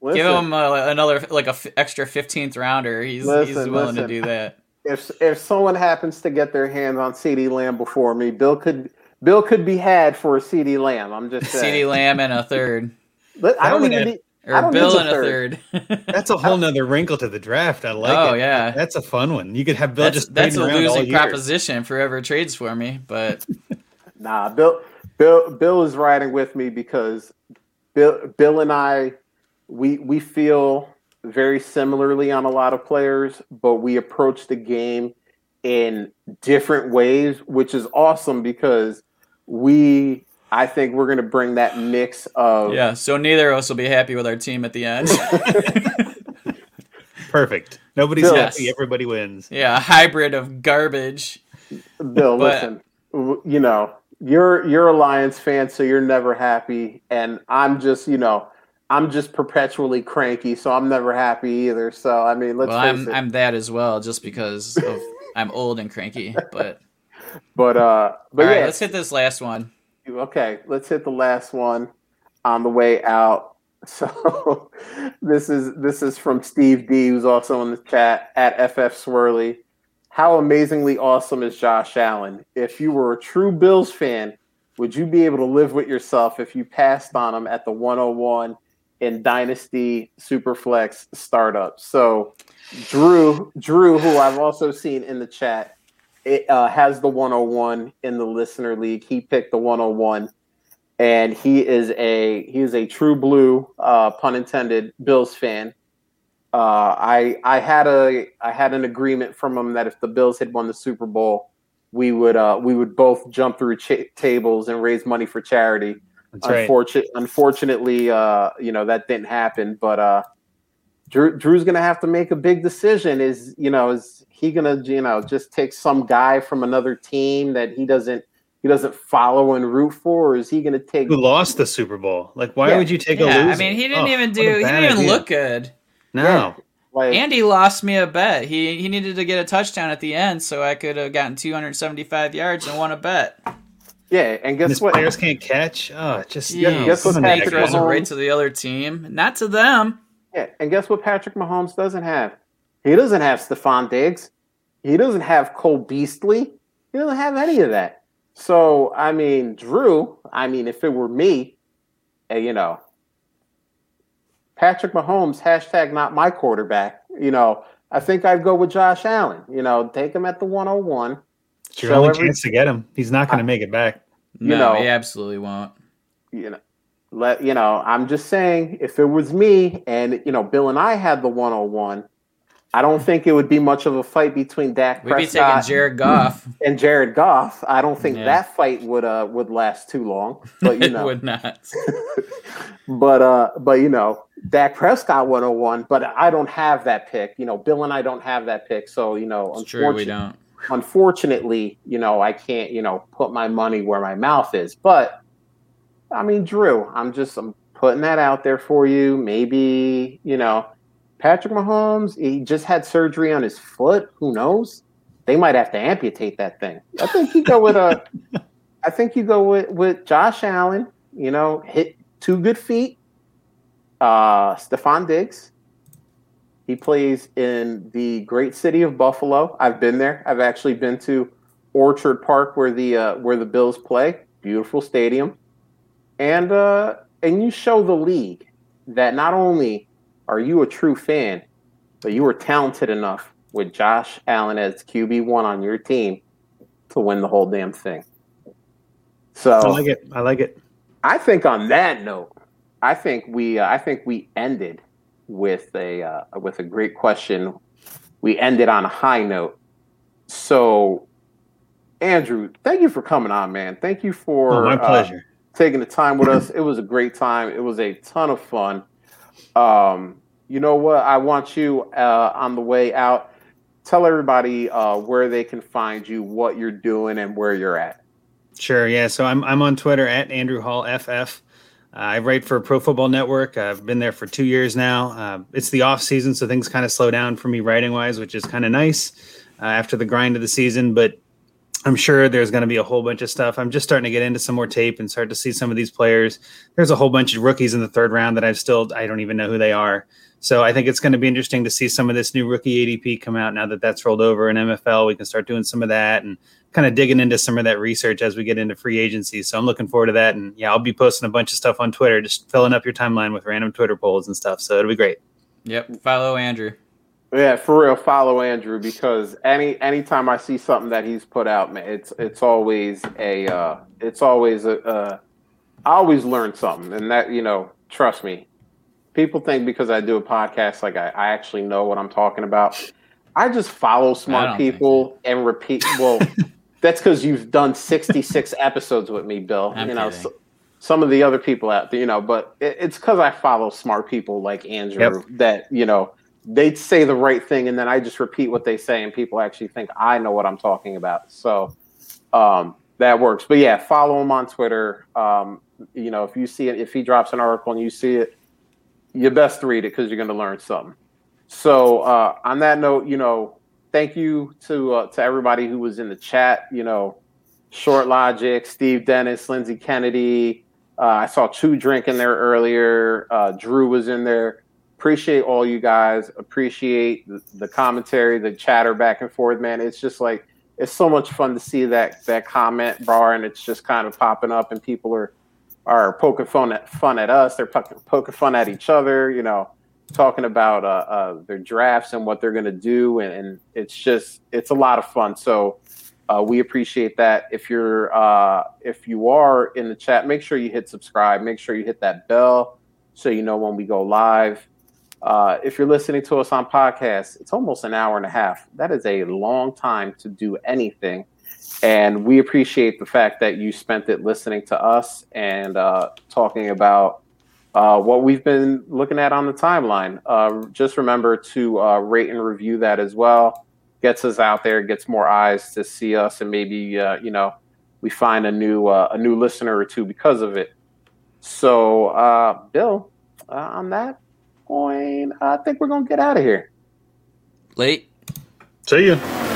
Listen, Give him uh, another, like a f- extra 15th rounder. He's, he's willing listen. to do that. If if someone happens to get their hands on CeeDee Lamb before me, Bill could Bill could be had for a CeeDee Lamb. I'm just saying. CeeDee Lamb and a third. But I don't even need. Or don't Bill and a a third. That's a whole nother wrinkle to the draft. I like oh, it. yeah. That's a fun one. You could have Bill That's, just that's a trading around all losing year. proposition Forever trades for me. But Nah, Bill Bill Bill is riding with me because Bill Bill and I we we feel very similarly on a lot of players, but we approach the game in different ways, which is awesome because we I think we're gonna bring that mix of yeah, so neither of us will be happy with our team at the end. Perfect. Nobody's Bill. happy. Everybody wins. yeah, a hybrid of garbage. Bill, But- listen, you know, you're you're a Lions fan, so you're never happy, and I'm just, you know, I'm just perpetually cranky, so I'm never happy either. So I mean, let's well, I'm it. I'm that as well, just because of I'm old and cranky. But but uh, but all right, yeah, let's hit this last one. okay, let's hit the last one on the way out. So this is this is from Steve D, who's also in the chat at FF Swirly. How amazingly awesome is Josh Allen? If you were a true Bills fan, would you be able to live with yourself if you passed on him at the 101 in Dynasty Superflex startup? So Drew, Drew, who I've also seen in the chat, it, uh, has the 101 in the listener league. He picked the 101 and he is a he is a true blue uh, pun intended Bills fan. Uh, I I had a I had an agreement from him that if the Bills had won the Super Bowl, we would uh, we would both jump through cha- tables and raise money for charity. That's right. Unfortunately, uh, you know that didn't happen. But uh, Drew, Drew's gonna have to make a big decision. Is you know is he gonna you know just take some guy from another team that he doesn't he doesn't follow and root for, or is he gonna take Who lost the Super Bowl? Like, why Yeah. would you take a loser? I mean, he didn't Oh, even do. He didn't even idea. look good. No. like, Andy lost me a bet. He he needed to get a touchdown at the end, so I could have gotten 275 yards and won a bet. Yeah, and guess and what? Players can't catch. Oh, just yeah. Guess what? Patrick throws Mahomes, right to the other team, not to them. Yeah, and guess what? Patrick Mahomes doesn't have. He doesn't have Stefon Diggs. He doesn't have Cole Beasley. He doesn't have any of that. So I mean, Drew. I mean, if it were me, uh, you know, Patrick Mahomes, hashtag not my quarterback. You know, I think I'd go with Josh Allen. You know, take him at the 101. It's your only every, chance to get him. He's not going to make it back. You no, know, he absolutely won't. You know, let you know. I'm just saying, if it was me and you know Bill and I had the 101, I don't think it would be much of a fight between Dak We'd Prescott be taking Jared Goff and Jared Goff. I don't think yeah. that fight would uh would last too long. But you know, it would not. but uh, but you know, Dak Prescott 101. But I don't have that pick. You know, Bill and I don't have that pick. So you know, it's true, we don't. Unfortunately, you know, I can't you know put my money where my mouth is. But I mean, Drew, I'm just I'm putting that out there for you. Maybe you know Patrick Mahomes, he just had surgery on his foot. Who knows? They might have to amputate that thing. I think you go with a. I think you go with with Josh Allen. You know, hit two good feet. Uh, Stefon Diggs. He plays in the great city of Buffalo. I've been there. I've actually been to Orchard Park where the uh, where the Bills play. Beautiful stadium, and uh, and you show the league that not only are you a true fan, but you were talented enough with Josh Allen as QB one on your team to win the whole damn thing. So I like it. I like it. I think on that note, I think we uh, I think we ended with a uh, with a great question. We ended on a high note. So, Andrew, thank you for coming on, man. Thank you for oh, my uh, pleasure uh, taking the time with us. It was a great time. It was a ton of fun. Um, you know what? I want you uh, on the way out. Tell everybody uh, where they can find you, what you're doing, and where you're at. Sure. Yeah. So I'm I'm on Twitter at Andrew Hall FF. Uh, I write for Pro Football Network. I've been there for two years now. Uh, it's the off season, so things kind of slow down for me writing wise, which is kind of nice uh, after the grind of the season. But I'm sure there's going to be a whole bunch of stuff. I'm just starting to get into some more tape and start to see some of these players. There's a whole bunch of rookies in the third round that I've still I don't even know who they are. So I think it's going to be interesting to see some of this new rookie ADP come out now that that's rolled over in MFL. We can start doing some of that and kind of digging into some of that research as we get into free agency. So I'm looking forward to that. And yeah, I'll be posting a bunch of stuff on Twitter, just filling up your timeline with random Twitter polls and stuff. So it'll be great. Yep. Follow Andrew. Yeah, for real, follow Andrew because any anytime I see something that he's put out, man, it's it's always a uh, it's always a uh, I always learn something, and that you know, trust me, people think because I do a podcast, like I, I actually know what I'm talking about. I just follow smart people so. and repeat. Well, that's because you've done 66 episodes with me, Bill. I'm you know, so, some of the other people out there, you know, but it, it's because I follow smart people like Andrew yep. that you know they say the right thing and then I just repeat what they say and people actually think I know what I'm talking about. So um, that works. But yeah, follow him on Twitter. Um, you know, if you see it, if he drops an article and you see it, you best read it because you're going to learn something. So uh, on that note, you know, thank you to uh, to everybody who was in the chat. You know, Short Logic, Steve Dennis, Lindsey Kennedy. Uh, I saw Chew Drink in there earlier. Uh, Drew was in there appreciate all you guys. Appreciate the, the, commentary, the chatter back and forth, man. It's just like it's so much fun to see that that comment bar, and it's just kind of popping up, and people are are poking fun at fun at us. They're poking, poking fun at each other. You know, talking about uh, uh, their drafts and what they're going to do, and, and, it's just it's a lot of fun. So. Uh, we appreciate that. If you're uh, if you are in the chat, make sure you hit subscribe. Make sure you hit that bell so you know when we go live. Uh, if you're listening to us on podcast, it's almost an hour and a half. That is a long time to do anything. And we appreciate the fact that you spent it listening to us and uh, talking about uh, what we've been looking at on the timeline. Uh, just remember to uh, rate and review that as well. Gets us out there, gets more eyes to see us, and maybe uh, you know we find a new a new listener or two because of it. So, Bill, on that, point, I think we're gonna get out of here. Late. See you.